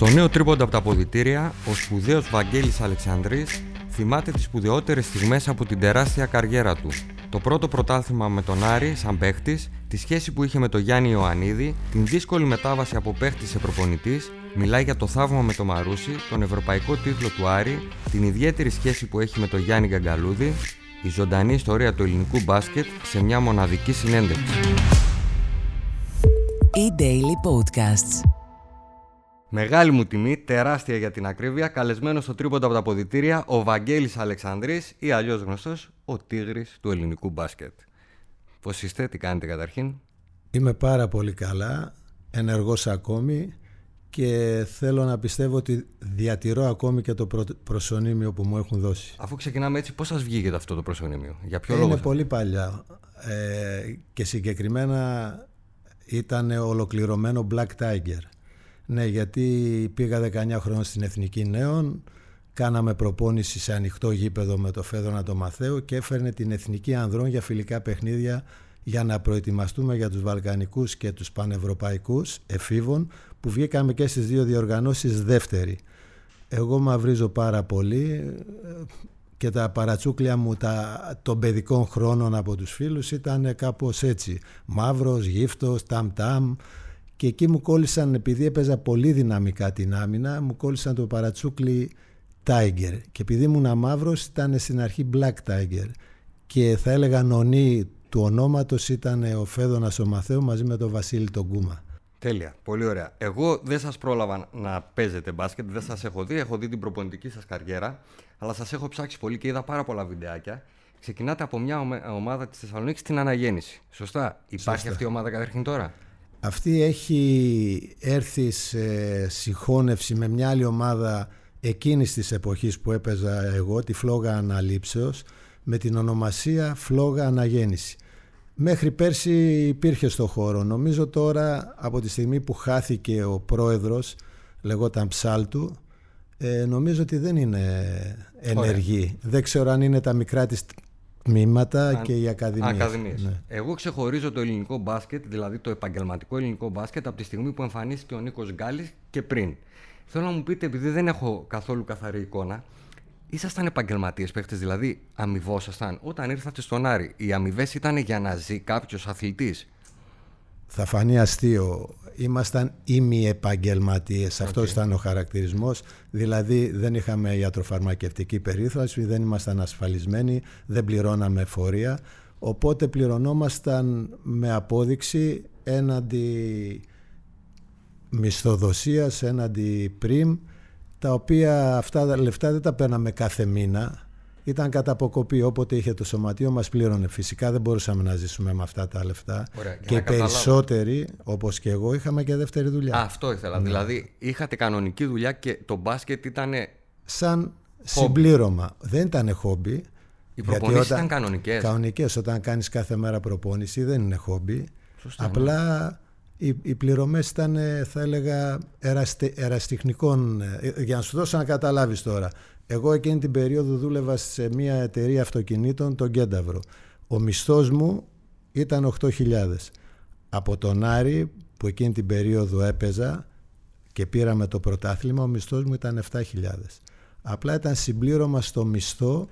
Στο νέο τρίποντα από τα ποδητήρια, ο σπουδαίος Βαγγέλης Αλεξανδρής θυμάται τις σπουδαιότερες στιγμές από την τεράστια καριέρα του. Το πρώτο πρωτάθλημα με τον Άρη σαν παίχτης, τη σχέση που είχε με τον Γιάννη Ιωαννίδη, την δύσκολη μετάβαση από παίχτη σε προπονητής, μιλάει για το θαύμα με τον Μαρούσι, τον ευρωπαϊκό τίτλο του Άρη, την ιδιαίτερη σχέση που έχει με τον Γιάννη Γκαγκαλούδη, η ζωντανή ιστορία του ελληνικού μπάσκετ σε μια μοναδική συνέντευξη. E-Daily Podcasts. Μεγάλη μου τιμή, τεράστια για την ακρίβεια, καλεσμένος στο τρίποντα από τα ποδητήρια ο Βαγγέλης Αλεξανδρής ή αλλιώς γνωστός ο Τίγρης του ελληνικού μπάσκετ. Πώς είστε, τι κάνετε καταρχήν; Είμαι πάρα πολύ καλά, ενεργός ακόμη και θέλω να πιστεύω ότι διατηρώ ακόμη και το προσωνύμιο που μου έχουν δώσει. Αφού ξεκινάμε έτσι, πώς σας βγήκε αυτό το προσωνύμιο, για ποιο Είναι λόγο; πολύ παλιά ε, και συγκεκριμένα ήταν ολοκληρωμένο Black Tiger. Ναι, γιατί πήγα 19 χρόνια στην Εθνική Νέων, κάναμε προπόνηση σε ανοιχτό γήπεδο με το Φέδωνα το Μαθαίο και έφερνε την Εθνική Ανδρών για φιλικά παιχνίδια για να προετοιμαστούμε για τους Βαλκανικούς και τους Πανευρωπαϊκούς εφήβων που βγήκαμε και στις δύο διοργανώσεις δεύτερη. Εγώ μαυρίζω πάρα πολύ και τα παρατσούκλια μου τα, των παιδικών χρόνων από τους φίλους ήταν κάπως έτσι. Μαύρος, γύφτος, ταμ-ταμ και εκεί μου κόλλησαν επειδή έπαιζα πολύ δυναμικά την άμυνα μου κόλλησαν το παρατσούκλι Tiger και επειδή ήμουν μαύρος ήταν στην αρχή Black Tiger και θα έλεγα νονή του ονόματος ήταν ο Φέδωνας ο Μαθαίου μαζί με τον Βασίλη τον Κούμα. Τέλεια, πολύ ωραία. Εγώ δεν σας πρόλαβα να παίζετε μπάσκετ, δεν σας έχω δει, έχω δει την προπονητική σας καριέρα, αλλά σας έχω ψάξει πολύ και είδα πάρα πολλά βιντεάκια. Ξεκινάτε από μια ομάδα της Θεσσαλονίκης στην αναγέννηση. Σωστά. Υπάρχει αυτή η ομάδα καταρχήν τώρα; Αυτή έχει έρθει σε συγχώνευση με μια άλλη ομάδα εκείνης της εποχής που έπαιζα εγώ, τη Φλόγα Αναλήψεως, με την ονομασία Φλόγα Αναγέννηση. Μέχρι πέρσι υπήρχε στο χώρο. Νομίζω τώρα από τη στιγμή που χάθηκε ο πρόεδρος, λεγόταν Ψάλτου, ε, νομίζω ότι δεν είναι ενεργή. Δεν ξέρω αν είναι τα μικρά της τμήματα και οι ακαδημίες. ακαδημίες. Ναι. Εγώ ξεχωρίζω το ελληνικό μπάσκετ, δηλαδή το επαγγελματικό ελληνικό μπάσκετ, από τη στιγμή που εμφανίστηκε ο Νίκος Γκάλης και πριν. Θέλω να μου πείτε, επειδή δεν έχω καθόλου καθαρή εικόνα, ήσασταν επαγγελματίες παίχτες, δηλαδή αμοιβόσασταν. Όταν ήρθατε στον Άρη, οι αμοιβές ήταν για να ζει κάποιος αθλητής; Θα φανεί αστείο. Ήμασταν ημιεπαγγελματίες. Αυτός ήταν ο χαρακτηρισμός. Δηλαδή δεν είχαμε ιατροφαρμακευτική περίθαλψη, δεν ήμασταν ασφαλισμένοι, δεν πληρώναμε φορεία. Οπότε πληρωνόμασταν με απόδειξη έναντι μισθοδοσίας, έναντι πριμ, τα οποία αυτά τα λεφτά δεν τα παίρναμε κάθε μήνα. Ήταν κατά αποκοπή. Όποτε είχε το σωματείο μας πλήρωνε. Φυσικά δεν μπορούσαμε να ζήσουμε με αυτά τα λεφτά. Ωραία, για και να οι καταλάβω. περισσότεροι, όπως και εγώ, είχαμε και δεύτερη δουλειά. Α, αυτό ήθελα. Δηλαδή είχατε κανονική δουλειά και το μπάσκετ ήταν. Σαν συμπλήρωμα. Δεν ήταν χόμπι. Οι γιατί προπονήσεις όταν- ήταν κανονικές. Κανονικές. Όταν κάνεις κάθε μέρα προπόνηση δεν είναι χόμπι. Σωστά, Απλά οι, οι πληρωμές ήταν, ε, θα έλεγα, εραστε, εραστιχνικών. ε, Για να σου δώσω να καταλάβεις τώρα. Εγώ εκείνη την περίοδο δούλευα σε μια εταιρεία αυτοκινήτων, τον Κένταβρο. Ο μισθός μου ήταν 8.000. Από τον Άρη, που εκείνη την περίοδο έπαιζα και πήραμε το πρωτάθλημα, ο μισθός μου ήταν 7.000. Απλά ήταν συμπλήρωμα στο μισθό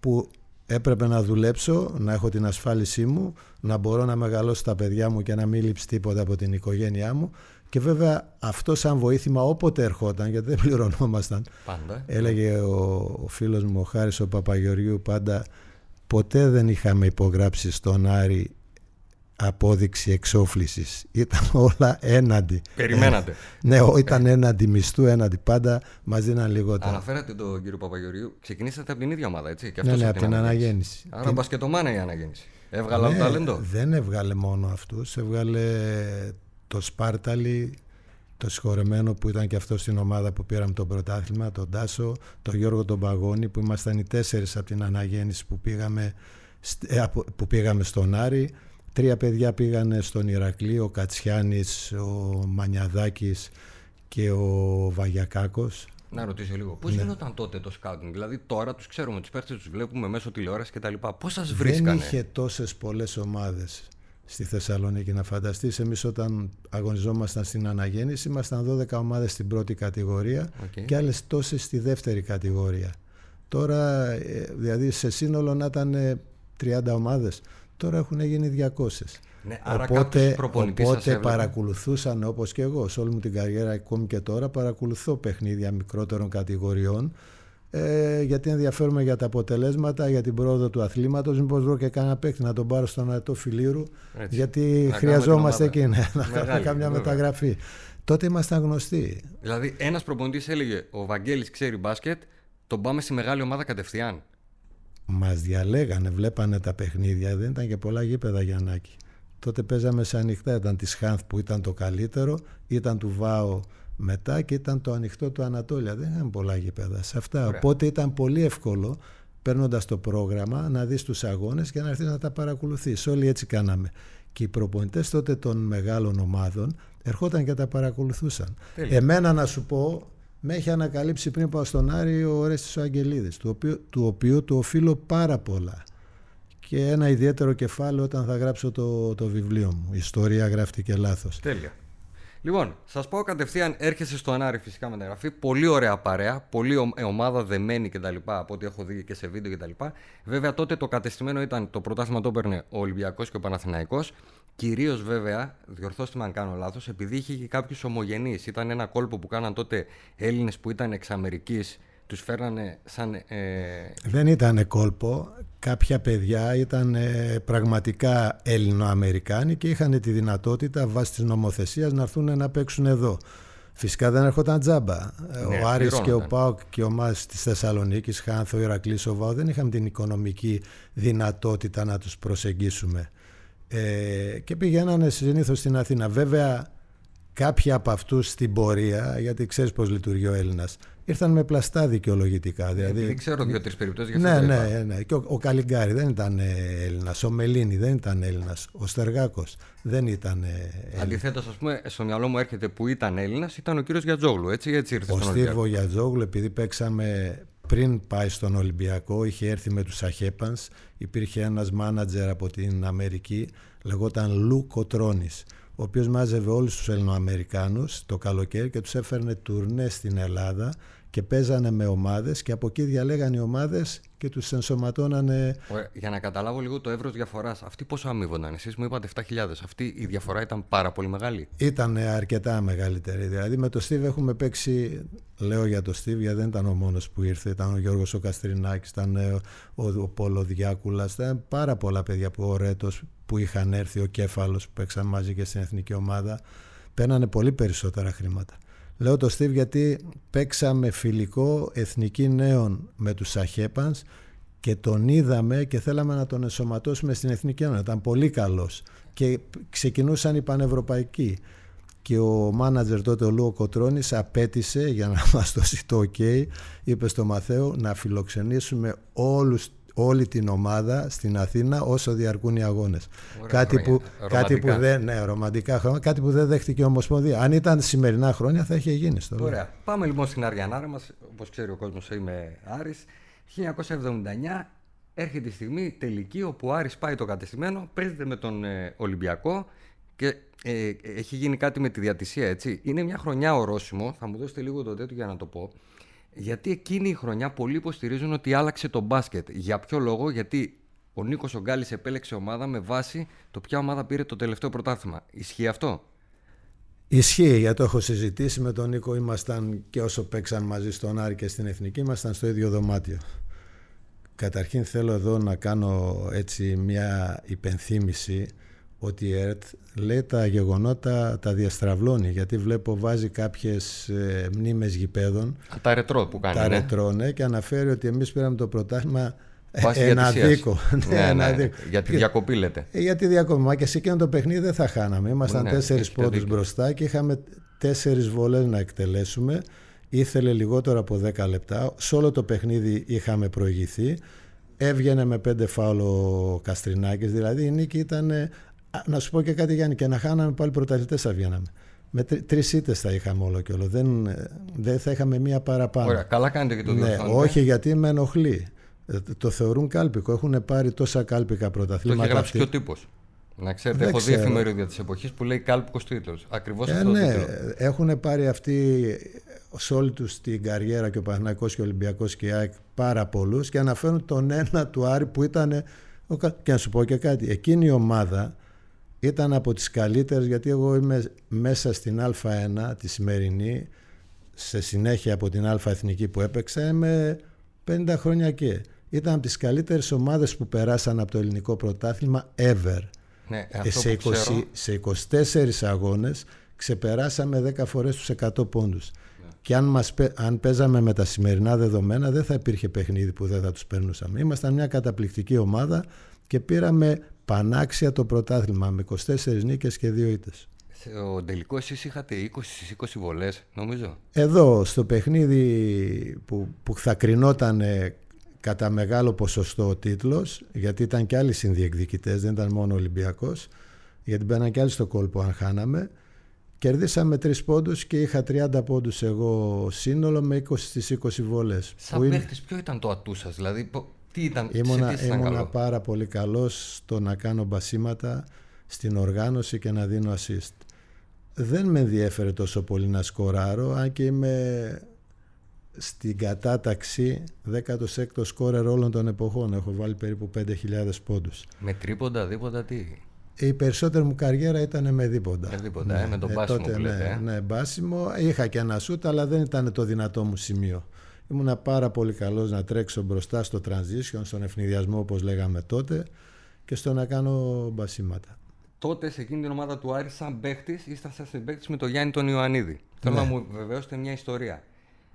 που έπρεπε να δουλέψω, να έχω την ασφάλισή μου, να μπορώ να μεγαλώσω τα παιδιά μου και να μην λείψει τίποτα από την οικογένειά μου και βέβαια αυτό σαν βοήθημα όποτε ερχόταν, γιατί δεν πληρωνόμασταν, Πάντα. έλεγε ο, ο φίλος μου ο Χάρης ο Παπαγεωργίου πάντα ποτέ δεν είχαμε υπογράψει στον Άρη απόδειξη εξόφλησης. Ήταν όλα έναντι. Περιμένατε. Ναι, ό, ήταν έναντι μισθού, έναντι πάντα, μας δίναν λιγότερα. Αναφέρατε τον κύριο Παπαγεωργίου. Ξεκινήσατε από την ίδια ομάδα, έτσι. Και Ναι, αυτός ναι, από την αναγέννηση. Άρα Την- μπασκετομάνα η αναγέννηση. Έβγαλα Ναι, ταλέντο. Δεν έβγαλε μόνο αυτούς, έβγαλε το Σπάρταλι, το συγχωρεμένο που ήταν και αυτό στην ομάδα που πήραμε το πρωτάθλημα, τον Τάσο, τον Γιώργο τον Παγώνη που ήμασταν οι τέσσερις από την αναγέννηση που πήγαμε, στ- ε, από- που πήγαμε στον Άρη. Τρία παιδιά πήγανε στον Ηρακλή, ο Κατσιάνης, ο Μανιαδάκης και ο Βαγιακάκος. Να ρωτήσω λίγο. Ναι. Πώ γινόταν τότε το σκάουτινγκ. Δηλαδή τώρα τους ξέρουμε, τους παίχτες τους βλέπουμε μέσω τηλεόρασης κτλ. Πώς σας Δεν βρίσκανε; είχε τόσες πολλές ομάδες. Στη Θεσσαλονίκη. Να φανταστείς, εμείς όταν αγωνιζόμασταν στην αναγέννηση, ήμασταν 12 ομάδες στην πρώτη κατηγορία και άλλες τόσες στη δεύτερη κατηγορία. Τώρα, ε, δηλαδή σε σύνολο να ήταν 30 ομάδες, τώρα έχουν γίνει 200. Ναι, άρα οπότε οπότε παρακολουθούσαν όπως και εγώ σε όλη μου την καριέρα ακόμη και τώρα παρακολουθώ παιχνίδια μικρότερων κατηγοριών ε, γιατί ενδιαφέρομαι για τα αποτελέσματα, για την πρόοδο του αθλήματος. Μήπως βρω και κανένα παίκτη να τον πάρω στον αετό φιλήρου γιατί χρειαζόμαστε εκεί ναι, να κάνουμε καμιά μεταγραφή. Τότε ήμασταν γνωστοί. Δηλαδή ένας προπονητής έλεγε ο Βαγγέλης ξέρει μπάσκετ τον πάμε στη μεγάλη ομάδα κατευθείαν μας διαλέγανε, βλέπανε τα παιχνίδια. Δεν ήταν και πολλά γήπεδα Γιαννάκη. Τότε παίζαμε σε ανοιχτά ήταν της Χάνθ που ήταν το καλύτερο ήταν του Βάο μετά και ήταν το ανοιχτό του Ανατόλια. Δεν είχαν πολλά γήπεδα σε αυτά. Οπότε ήταν πολύ εύκολο παίρνοντας το πρόγραμμα να δεις τους αγώνες και να έρθεις να τα παρακολουθείς. Όλοι έτσι κάναμε. Και οι προπονητές τότε των μεγάλων ομάδων ερχόταν και τα παρακολουθούσαν. Εμένα να σου πω, με έχει ανακαλύψει πριν πάω στον Άρη ο Ρέστης ο Αγγελίδης, του οποίου, του οποίου του οφείλω πάρα πολλά. Και ένα ιδιαίτερο κεφάλαιο όταν θα γράψω το, το βιβλίο μου. Η ιστορία γράφτηκε λάθος. Τέλεια. Λοιπόν, σας πω κατευθείαν, έρχεσαι στο Ανάρι φυσικά μεταγραφή. Πολύ ωραία παρέα, πολύ ε, ομάδα δεμένη κτλ. Από ό,τι έχω δει και σε βίντεο κτλ. Βέβαια τότε το κατεστημένο ήταν το πρωτάθλημα το έπαιρνε ο Ολυμπιακός και ο Παναθηναϊκός. Κυρίως βέβαια, διορθώστε με αν κάνω λάθος, επειδή είχε και κάποιους ομογενείς. Ήταν ένα κόλπο που κάναν τότε Έλληνες που ήταν εξ Αμερικής τους φέρνανε σαν... Ε... Δεν ήταν κόλπο. Κάποια παιδιά ήταν ε, πραγματικά Έλληνο-Αμερικάνοι και είχαν τη δυνατότητα βάσει της νομοθεσίας να έρθουν να παίξουν εδώ. Φυσικά δεν έρχονταν τζάμπα. Ναι, ο Άρης και ο Πάοκ και ο Μάς της Θεσσαλονίκης, Χάνθο, Ηρακλής, ο Βάο δεν είχαμε την οικονομική δυνατότητα να τους προσεγγίσουμε. Ε, και πηγαίνανε συνήθως στην Αθήνα. Βέβαια κάποιοι από αυτούς στην πορεία, γιατί ξέρεις πώς λειτουργεί ο Έλληνας, ήρθαν με πλαστά δικαιολογητικά. Δηλαδή... Δεν ξέρω δύο-τρεις περιπτώσεις για αυτό. Ναι, ναι, ναι. Και ο, ο Καλιγκάρη δεν ήταν Έλληνας. Ο Μελίνη δεν ήταν Έλληνας. Ο Στεργάκος δεν ήταν Έλληνας. Αντιθέτως, ας πούμε, στο μυαλό μου έρχεται που ήταν Έλληνας ήταν ο κύριος Γιατζόγλου. Έτσι, έτσι ήρθε ο Στίβο Γιατζόγλου, επειδή παίξαμε πριν πάει στον Ολυμπιακό, είχε έρθει με τους Αχέπανς. Υπήρχε ένας μάνατζερ από την Αμερική, λεγόταν Λου Κοτρόνη ο οποίος μάζευε όλους τους Ελληνοαμερικάνους το καλοκαίρι και τους έφερνε τουρνές στην Ελλάδα και παίζανε με ομάδες και από εκεί διαλέγανε οι ομάδες και τους ενσωματώνανε... Για να καταλάβω λίγο το εύρος διαφοράς, αυτοί πόσο αμείβονταν, εσείς μου είπατε 7.000, αυτή η διαφορά ήταν πάρα πολύ μεγάλη; Ήταν αρκετά μεγαλύτερη, δηλαδή με το Στίβ έχουμε παίξει, λέω για το Στίβ γιατί δεν ήταν ο μόνος που ήρθε, ήταν ο Γιώργος ο Καστρινάκης, ήταν ο, ο Πόλο Διάκουλας, ήταν πάρα πολλά παιδιά που ο Ρέτος που είχαν έρθει, ο Κέφαλος που παίξαν μαζί και στην εθνική ομάδα, παίρνανε πολύ περισσότερα χρήματα. Λέω το Στίβ γιατί παίξαμε φιλικό εθνική νέων με τους Σαχέπανς και τον είδαμε και θέλαμε να τον ενσωματώσουμε στην εθνική νέων. Ήταν πολύ καλός και ξεκινούσαν οι πανευρωπαϊκοί. Και ο μάνατζερ τότε ο Λούο Κοτρώνης απέτησε για να μας δώσει το ok είπε στο Μαθαίο να φιλοξενήσουμε όλους όλη την ομάδα στην Αθήνα όσο διαρκούν οι αγώνες. κάτι που, κάτι που δεν, ναι, ρομαντικά χρόνια, κάτι που δεν δέχτηκε η Ομοσπονδία. Αν ήταν σημερινά χρόνια θα είχε γίνει στο Ωραία. Πάμε λοιπόν στην Αριανάρα μας, όπως ξέρει ο κόσμος είμαι Άρης. 1979 έρχεται η στιγμή τελική όπου ο Άρης πάει το κατεστημένο, παίζεται με τον ε, Ολυμπιακό και ε, έχει γίνει κάτι με τη διατησία έτσι. Είναι μια χρονιά ορόσημο, θα μου δώσετε λίγο το τέτοιο για να το πω. Γιατί εκείνη η χρονιά πολλοί υποστηρίζουν ότι άλλαξε το μπάσκετ. Για ποιο λόγο, γιατί ο Νίκος Ογκάλης επέλεξε ομάδα με βάση το ποια ομάδα πήρε το τελευταίο πρωτάθλημα. Ισχύει αυτό; Ισχύει, γιατί το έχω συζητήσει με τον Νίκο. Ήμασταν και όσο παίξαν μαζί στον Άρη και στην Εθνική, ήμασταν στο ίδιο δωμάτιο. Καταρχήν θέλω εδώ να κάνω έτσι μια υπενθύμηση ότι η ΕΡΤ λέει τα γεγονότα τα διαστραβλώνει γιατί βλέπω βάζει κάποιες ε, μνήμες γηπέδων τα ρετρό που κάνει τα ναι. ρετρό ναι και αναφέρει ότι εμείς πήραμε το πρωτάθλημα ένα δίκο. ναι, ναι, ναι, Για τη διακοπή λέτε. Ε, για τη διακοπή. Μα και σε εκείνο το παιχνίδι δεν θα χάναμε. Ήμασταν ναι, τέσσερις πρώτους μπροστά και είχαμε τέσσερις βολές να εκτελέσουμε. Ήθελε λιγότερο από 10 λεπτά. Σε όλο το παιχνίδι είχαμε προηγηθεί. Έβγαινε με πέντε φάουλο ο Καστρινάκης. Δηλαδή η νίκη ήταν να σου πω και κάτι Γιάννη, και να χάναμε πάλι πρωταθλητές θα βγαίναμε. Με τρεις ήττες θα είχαμε όλο και όλο. Δεν, δεν θα είχαμε μία παραπάνω. Ωραία, καλά κάνετε και το ναι, Όχι, γιατί με ενοχλεί. Ε, το θεωρούν κάλπικο. Έχουν πάρει τόσα κάλπικα πρωταθλήματα. Το έχει γράψει και ο τύπος. Να ξέρετε, Δεν έχω δει ξέρω. εφημερίδια της εποχής που λέει κάλπικος τίτλος. Ακριβώς Ε, αυτό το ναι, τίτλο. έχουν πάρει αυτοί σε όλη τους την καριέρα και ο Παναθηναϊκός και ο Ολυμπιακός και η ΑΕΚ πάρα πολλούς και αναφέρουν τον ένα του Άρη που ήταν ο κα- και να σου πω και κάτι εκείνη η ομάδα ήταν από τις καλύτερες γιατί εγώ είμαι μέσα στην Α1 τη σημερινή σε συνέχεια από την Α Εθνική που έπαιξα είμαι 50 χρόνια και ήταν από τις καλύτερες ομάδες που περάσαν από το ελληνικό πρωτάθλημα ever Ναι, ε, αυτό σε, που ξέρω, 20, σε 24 αγώνες ξεπεράσαμε 10 φορές τους 100 πόντους. Και αν, μας, πέ- αν παίζαμε με τα σημερινά δεδομένα δεν θα υπήρχε παιχνίδι που δεν θα τους περνούσαμε. Ήμασταν μια καταπληκτική ομάδα και πήραμε πανάξια το πρωτάθλημα με 24 νίκες και 2 ήττες. σε- ο τελικός εσείς είχατε 20 στις 20 βολές, νομίζω. Εδώ στο παιχνίδι που, που θα κρινόταν κατά μεγάλο ποσοστό ο τίτλος γιατί ήταν και άλλοι συνδιεκδικητές, δεν ήταν μόνο ο Ολυμπιακός γιατί μπαίναν και άλλοι στο κόλπο αν χάναμε κερδίσαμε τρεις πόντους και είχα 30 πόντους εγώ σύνολο με 20 στις 20 βόλες Σαν που είναι- παίχτης, ποιο ήταν το ατού σας, δηλαδή πο- τι ήταν, σε ήμουνα, τι ήσασταν ήμουνα καλό; πάρα πολύ καλός στο να κάνω μπασίματα στην οργάνωση και να δίνω assist δεν με ενδιέφερε τόσο πολύ να σκοράρω αν και είμαι στην κατάταξη 16ο σκόρερ όλων των εποχών έχω βάλει περίπου 5.000 πόντους Με τρίποντα, δίποτα, τι; η περισσότερη μου καριέρα ήταν με δίποντα. Με δίποντα, ε, με τον μπάσιμο τότε, που λέτε, ναι, ε. ναι, μπάσιμο. Είχα και ένα σούτ, αλλά δεν ήταν το δυνατό μου σημείο. Ήμουνα πάρα πολύ καλός να τρέξω μπροστά στο transition, στον ευνηδιασμό όπως λέγαμε τότε και στο να κάνω μπασίματα. Τότε σε εκείνη την ομάδα του Άρη, σαν παίχτης, ήσασταν συμπαίκτης με τον Γιάννη τον Ιωαννίδη. Θέλω Ναι. να μου βεβαιώσετε μια ιστορία.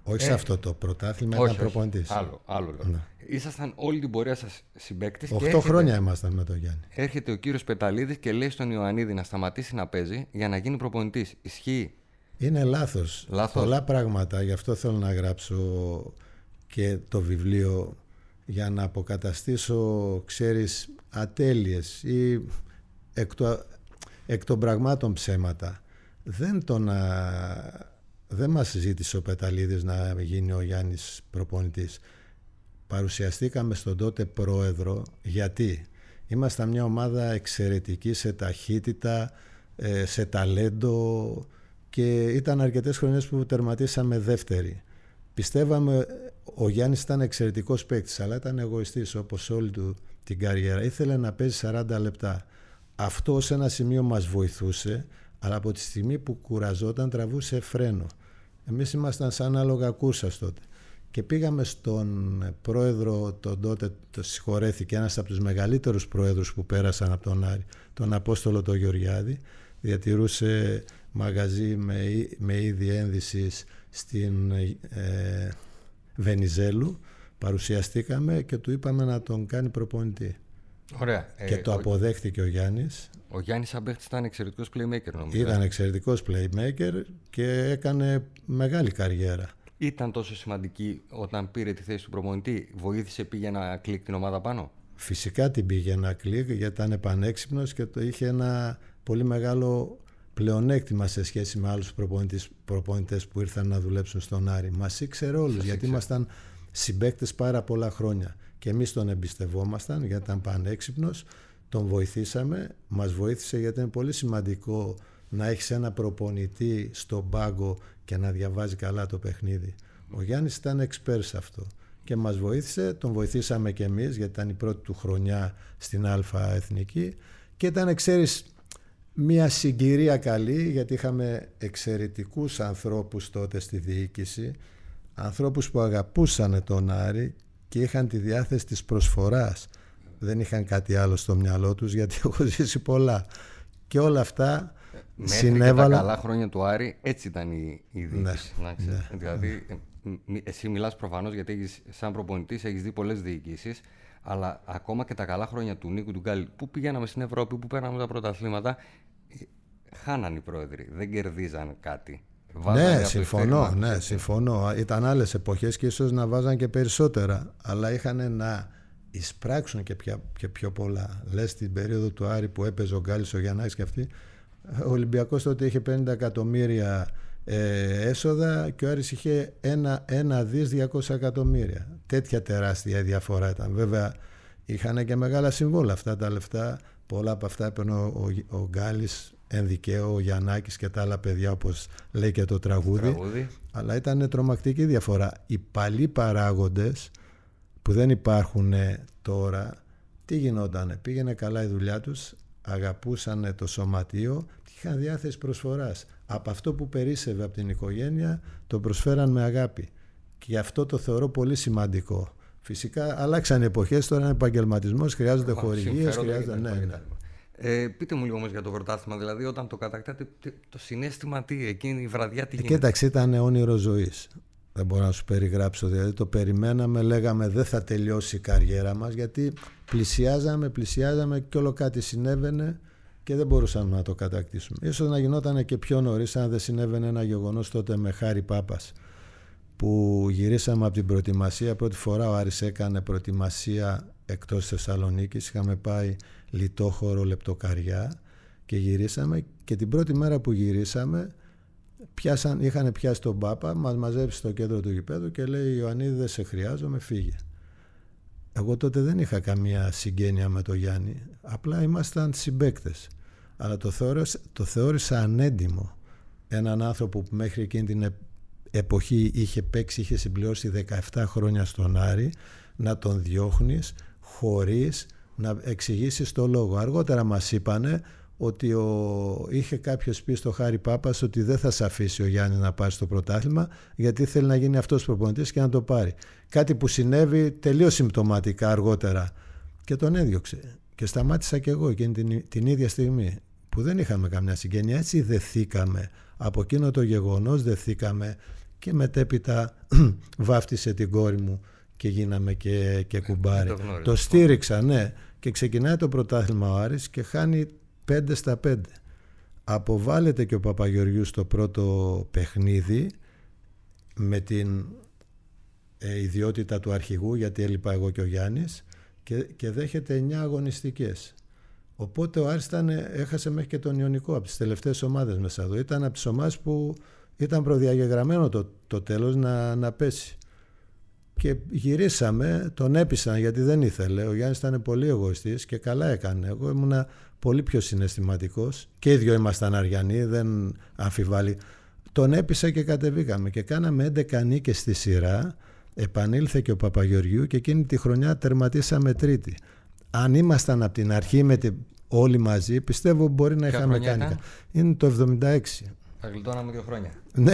Όχι σε αυτό το πρωτάθλημα, ήταν προπονητής. Άλλο, άλλο λέω. Ναι. Ήσασταν όλη την πορεία σας συμπαίκτης. Οχτώ χρόνια ήμασταν με τον Γιάννη. Έρχεται ο κύριος Πεταλίδης και λέει στον Ιωαννίδη να σταματήσει να παίζει για να γίνει προπονητής. Ισχύει; Είναι λάθος. Λάθος. Πολλά πράγματα. Γι' αυτό θέλω να γράψω και το βιβλίο για να αποκαταστήσω, ξέρεις, ατέλειες ή εκ, το- εκ των πραγμάτων ψέματα. Δεν, τον, α, δεν μας ζήτησε ο Πεταλίδης να γίνει ο Γιάννης προπονητής. Παρουσιαστήκαμε στον τότε πρόεδρο γιατί; Ήμασταν μια ομάδα εξαιρετική σε ταχύτητα, ε, σε ταλέντο και ήταν αρκετές χρονιές που τερματίσαμε δεύτερη. Πιστεύαμε ο Γιάννης ήταν εξαιρετικός παίκτης αλλά ήταν εγωιστής όπως όλη του την καριέρα. Ήθελε να παίζει 40 λεπτά. Αυτό σε ένα σημείο μας βοηθούσε αλλά από τη στιγμή που κουραζόταν τραβούσε φρένο. Εμείς ήμασταν σαν άλογα κούρσας τότε. Και πήγαμε στον πρόεδρο, τον τότε το συγχωρέθηκε, ένας από τους μεγαλύτερους πρόεδρους που πέρασαν από τον Άρη, τον Απόστολο τον Γεωργιάδη, διατηρούσε μαγαζί με, εί- με είδη ένδυσης στην ε, Βενιζέλου, παρουσιαστήκαμε και του είπαμε να τον κάνει προπονητή. Ωραία. Ε, και το ο, αποδέχτηκε ο Γιάννης. ο Γιάννης σαν παίχτης ήταν εξαιρετικός playmaker νομίζω. Ήταν εξαιρετικός playmaker και έκανε μεγάλη καριέρα. Ήταν τόσο σημαντική όταν πήρε τη θέση του προπονητή. Βοήθησε, πήγε να κλικ την ομάδα πάνω; Φυσικά την πήγε ένα κλικ γιατί ήταν επανέξυπνος και το είχε ένα πολύ μεγάλο πλεονέκτημα σε σχέση με άλλους προπονητές, προπονητές που ήρθαν να δουλέψουν στον Άρη. Μας ήξερε όλους γιατί ήξερε. ήμασταν συμπαίκτες πάρα πολλά χρόνια και εμείς τον εμπιστευόμασταν γιατί ήταν πανέξυπνος, τον βοηθήσαμε, μας βοήθησε γιατί είναι πολύ σημαντικό να έχεις ένα προπονητή στον πάγκο και να διαβάζει καλά το παιχνίδι. Ο Γιάννης ήταν εξπέρ σε αυτό και μας βοήθησε, τον βοηθήσαμε και εμείς γιατί ήταν η πρώτη του χρονιά στην Α Εθνική και ήταν, ξέρεις, μια συγκυρία καλή γιατί είχαμε εξαιρετικούς ανθρώπους τότε στη διοίκηση ανθρώπους που αγαπούσαν τον Άρη και είχαν τη διάθεση της προσφοράς δεν είχαν κάτι άλλο στο μυαλό τους γιατί έχω ζήσει πολλά και όλα αυτά Μέχρι συνέβαλαν και τα καλά χρόνια του Άρη έτσι ήταν η, η διοίκηση. Ναι, να ξέρεις. Δηλαδή, ε, μ- εσύ μιλάς προφανώς γιατί έχεις, σαν προπονητής έχεις δει πολλές διοικήσεις, αλλά ακόμα και τα καλά χρόνια του Νίκου του Γκάλη, που πηγαίναμε στην Ευρώπη, που παίρναμε τα πρωταθλήματα, ε, χάναν οι πρόεδροι, δεν κερδίζαν κάτι. Βάζανε Ναι, από το συμφωνώ, ειστέρημα. ναι, συμφωνώ. Ήταν άλλες εποχές και ίσως να βάζαν και περισσότερα, αλλά είχαν να εισπράξουν και, πια, και πιο πολλά. Λες την περίοδο του Άρη που έπαιζε ο Γκάλης, ο Γιαννάκης και αυτοί, ο Ολυμπιακός τότε είχε 50 εκατομμύρια ε, έσοδα και ο Άρης είχε ένα, ένα δις 200 εκατομμύρια. Τέτοια τεράστια διαφορά ήταν. Βέβαια είχαν και μεγάλα συμβόλαια αυτά τα λεφτά. πολλά από αυτά έπαιρνε ο, ο, ο Γκάλης ενδικαίο, ο Γιαννάκης και τα άλλα παιδιά όπως λέει και το τραγούδι, Τραγούδι. αλλά ήταν τρομακτική διαφορά. Οι παλιοί παράγοντες που δεν υπάρχουν τώρα, τι γινότανε, πήγαινε καλά η δουλειά τους, αγαπούσαν το σωματείο και είχαν διάθεση προσφοράς. Από αυτό που περίσευε από την οικογένεια το προσφέραν με αγάπη. Και αυτό το θεωρώ πολύ σημαντικό. Φυσικά αλλάξαν οι εποχές, τώρα είναι επαγγελματισμός, χρειάζονται Α, χορηγίες, συμφέροντα χρειάζονται... κτλ. Ναι, ναι. Ε, πείτε μου λίγο όμως για το πρωτάθλημα, δηλαδή όταν το κατακτάτε, τι- το συνέστημα τι, εκείνη η βραδιά τι Ε, γίνεται; κοίταξε, ήταν όνειρο ζωής. Δεν μπορώ να σου περιγράψω. Δηλαδή το περιμέναμε, λέγαμε δεν θα τελειώσει η καριέρα μας γιατί πλησιάζαμε, πλησιάζαμε και όλο κάτι συνέβαινε και δεν μπορούσαμε να το κατακτήσουμε. Ίσως να γινόταν και πιο νωρίς αν δεν συνέβαινε ένα γεγονός τότε με Χάρη Πάπας που γυρίσαμε από την προετοιμασία. Πρώτη φορά ο Άρης έκανε προετοιμασία εκτός Θεσσαλονίκης. Είχαμε πάει λιτόχωρο λεπτοκαριά και γυρίσαμε και την πρώτη μέρα που γυρίσαμε πιάσαν, είχαν πιάσει τον Πάπα, μας μαζέψει στο κέντρο του γηπέδου και λέει Ιωαννίδη δεν σε χρειάζομαι, φύγε. Εγώ τότε δεν είχα καμία συγγένεια με τον Γιάννη, απλά ήμασταν συμπέκτες. Αλλά το θεώρησα, το θεώρησα ανέντιμο έναν άνθρωπο που μέχρι εκείνη την ε- εποχή είχε παίξει, είχε συμπληρώσει 17 χρόνια στον Άρη, να τον διώχνεις χωρίς να εξηγήσεις το λόγο. Αργότερα μας είπανε ότι ο, είχε κάποιος πει στο Χάρη Πάπας ότι δεν θα σε αφήσει ο Γιάννης να πάρει το πρωτάθλημα γιατί θέλει να γίνει αυτός προπονητής και να το πάρει. Κάτι που συνέβη τελείως συμπτωματικά αργότερα και τον έδιωξε. Και σταμάτησα κι εγώ εκείνη την, την ίδια στιγμή που δεν είχαμε καμιά συγγένεια. Έτσι δεθήκαμε. Από εκείνο το γεγονός δεθήκαμε και μετέπειτα βάφτισε την κόρη μου και γίναμε και, και κουμπάρι. το γνώριζα. το στήριξα, ναι. Και ξεκινάει το πρωτάθλημα ο Άρης και χάνει 5 στα 5. Αποβάλλεται και ο Παπαγεωργιούς στο πρώτο παιχνίδι με την ε, ιδιότητα του αρχηγού γιατί έλειπα εγώ και ο Γιάννης και, και δέχεται 9 αγωνιστικές. Οπότε ο Άρης ήταν, έχασε μέχρι και τον Ιωνικό από τις τελευταίες ομάδες μέσα εδώ. Ήταν από τις ομάδες που ήταν προδιαγεγραμμένο το, το τέλος να, να πέσει. Και γυρίσαμε, τον έπεισαν γιατί δεν ήθελε. Ο Γιάννης ήταν πολύ εγωιστής και καλά έκανε. Εγώ ήμουνα πολύ πιο συναισθηματικός και οι δυο ήμασταν αριανοί, δεν αμφιβάλλει. Τον έπεισα και κατεβήκαμε και κάναμε 11 νίκες στη σειρά. Επανήλθε και ο Παπαγεωργιού και εκείνη τη χρονιά τερματίσαμε τρίτη. Αν ήμασταν από την αρχή με την, όλοι μαζί, πιστεύω μπορεί να Ποια είχαμε χρονιά κάνει. ήταν; κα- Είναι το 76. Θα γλιτώναμε δύο χρόνια. Ναι.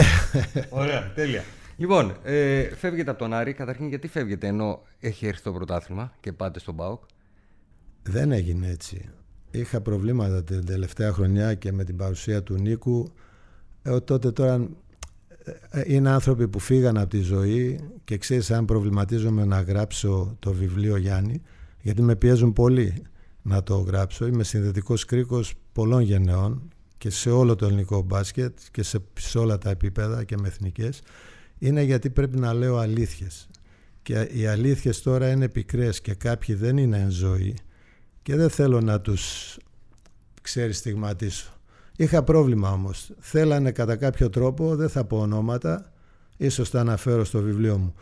Ωραία, τέλεια. Λοιπόν, ε, φεύγετε από τον Άρη. Καταρχήν, γιατί φεύγετε ενώ έχει έρθει το πρωτάθλημα και πάτε στον ΠΑΟΚ; Δεν έγινε έτσι. Είχα προβλήματα την τελευταία χρονιά και με την παρουσία του Νίκου. Ε, τότε τώρα ε, είναι άνθρωποι που φύγαν από τη ζωή και ξέρεις αν προβληματίζομαι να γράψω το βιβλίο Γιάννη γιατί με πιέζουν πολύ να το γράψω. Είμαι συνδετικός κρίκος πολλών γενεών και σε όλο το ελληνικό μπάσκετ και σε, σε όλα τα επίπεδα και με εθνικές είναι γιατί πρέπει να λέω αλήθειες. Και οι αλήθειες τώρα είναι πικρές και κάποιοι δεν είναι εν ζωή και δεν θέλω να τους ξέρεις στιγματίσω. Είχα πρόβλημα όμως. Θέλανε κατά κάποιο τρόπο, δεν θα πω ονόματα, ίσως τα αναφέρω στο βιβλίο μου,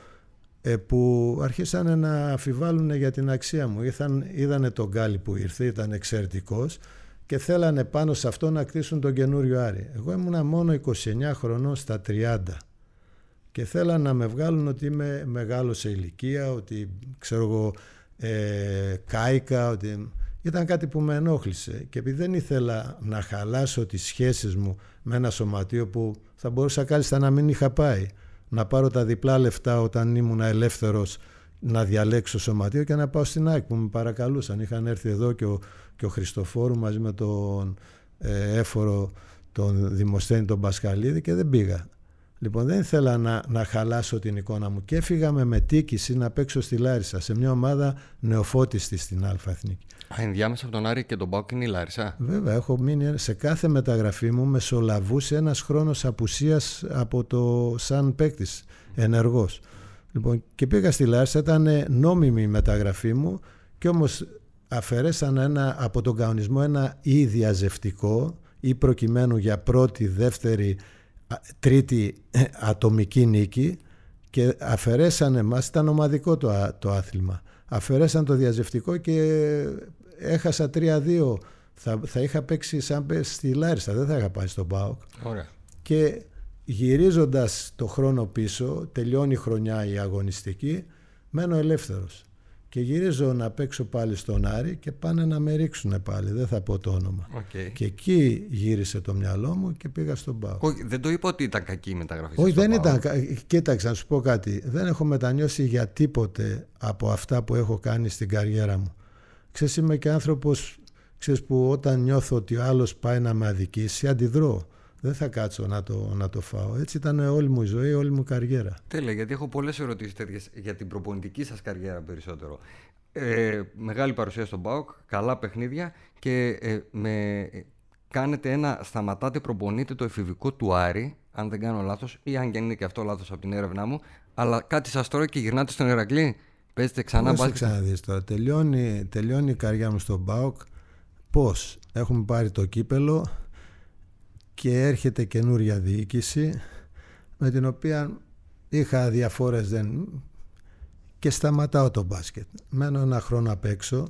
ε, που αρχίσανε να αφιβάλλουν για την αξία μου. Ήρθαν, είδανε τον Γκάλι που ήρθε, ήταν εξαιρετικός και θέλανε πάνω σε αυτό να κτίσουν τον καινούριο Άρη. Εγώ ήμουνα μόνο 29 χρονών στα 30 και θέλαν να με βγάλουν ότι είμαι μεγάλος σε ηλικία, ότι ξέρω εγώ ε, κάηκα, ότι ήταν κάτι που με ενόχλησε και επειδή δεν ήθελα να χαλάσω τις σχέσεις μου με ένα σωματείο που θα μπορούσα κάλλιστα να μην είχα πάει να πάρω τα διπλά λεφτά όταν ήμουν ελεύθερος να διαλέξω σωματείο και να πάω στην ΑΕΚ που με παρακαλούσαν. Είχαν έρθει εδώ και ο, και ο Χριστοφόρου μαζί με τον ε, έφορο τον Δημοσθένη τον Πασχαλίδη και δεν πήγα. Λοιπόν, δεν ήθελα να, να χαλάσω την εικόνα μου και έφυγα με μετίκηση να παίξω στη Λάρισα σε μια ομάδα νεοφώτιστη στην Αλφα Εθνική. Α, ενδιάμεσα από τον Άρη και τον ΠΑΟΚ είναι η Λάρισα. Βέβαια, έχω μείνει σε κάθε μεταγραφή μου μεσολαβούσε ένας χρόνος απουσίας από το σαν παίκτης ενεργός. Λοιπόν, και πήγα στη Λάρισα, ήταν νόμιμη η μεταγραφή μου και όμως αφαιρέσαν ένα, από τον κανονισμό ένα ή διαζευτικό ή προκειμένου για πρώτη, δεύτερη, α- τρίτη ε, ατομική νίκη και αφαιρέσανε μας, ήταν ομαδικό το, α- το άθλημα. Αφαιρέσαν το διαζευτικό και έχασα 3-2 θα, θα είχα παίξει σαν πες στη Λάρισα, δεν θα είχα πάει στον ΠΑΟΚ. Ωραία. Και γυρίζοντας το χρόνο πίσω, τελειώνει η χρονιά η αγωνιστική, μένω ελεύθερος. Και γυρίζω να παίξω πάλι στον Άρη και πάνε να με ρίξουν πάλι, δεν θα πω το όνομα. Okay. Και εκεί γύρισε το μυαλό μου και πήγα στον ΠΑΟΚ. Όχι, δεν το είπα ότι ήταν κακή η μεταγραφή. Όχι, δεν ήταν. Κοίταξε, να σου πω κάτι. Δεν έχω μετανιώσει για τίποτε από αυτά που έχω κάνει στην καριέρα μου. Ξέρεις, είμαι και άνθρωπος ξέρεις, που όταν νιώθω ότι ο άλλος πάει να με αδικήσει, αντιδρώ. Δεν θα κάτσω να το, να το φάω. Έτσι ήταν όλη μου η ζωή, όλη μου η καριέρα. Τέλεια, γιατί έχω πολλές ερωτήσεις τέτοιες για την προπονητική σας καριέρα περισσότερο. Ε, μεγάλη παρουσία στον ΠΑΟΚ, καλά παιχνίδια και ε, με, κάνετε ένα, σταματάτε, προπονείτε το εφηβικό του Άρη, αν δεν κάνω λάθος, ή αν και είναι και αυτό λάθος από την έρευνά μου, αλλά κάτι σας τρώει και γυρνάτε στον Ερακλή. Παίζετε ξανά μπάσκετ. ξαναδείς τώρα. Τελειώνει, τελειώνει η καριέρα μου στον ΠΑΟΚ. Πώς; Έχουμε πάρει το κύπελο και έρχεται καινούρια διοίκηση με την οποία είχα διαφόρες δεν... και σταματάω το μπάσκετ. Μένω ένα χρόνο απ' έξω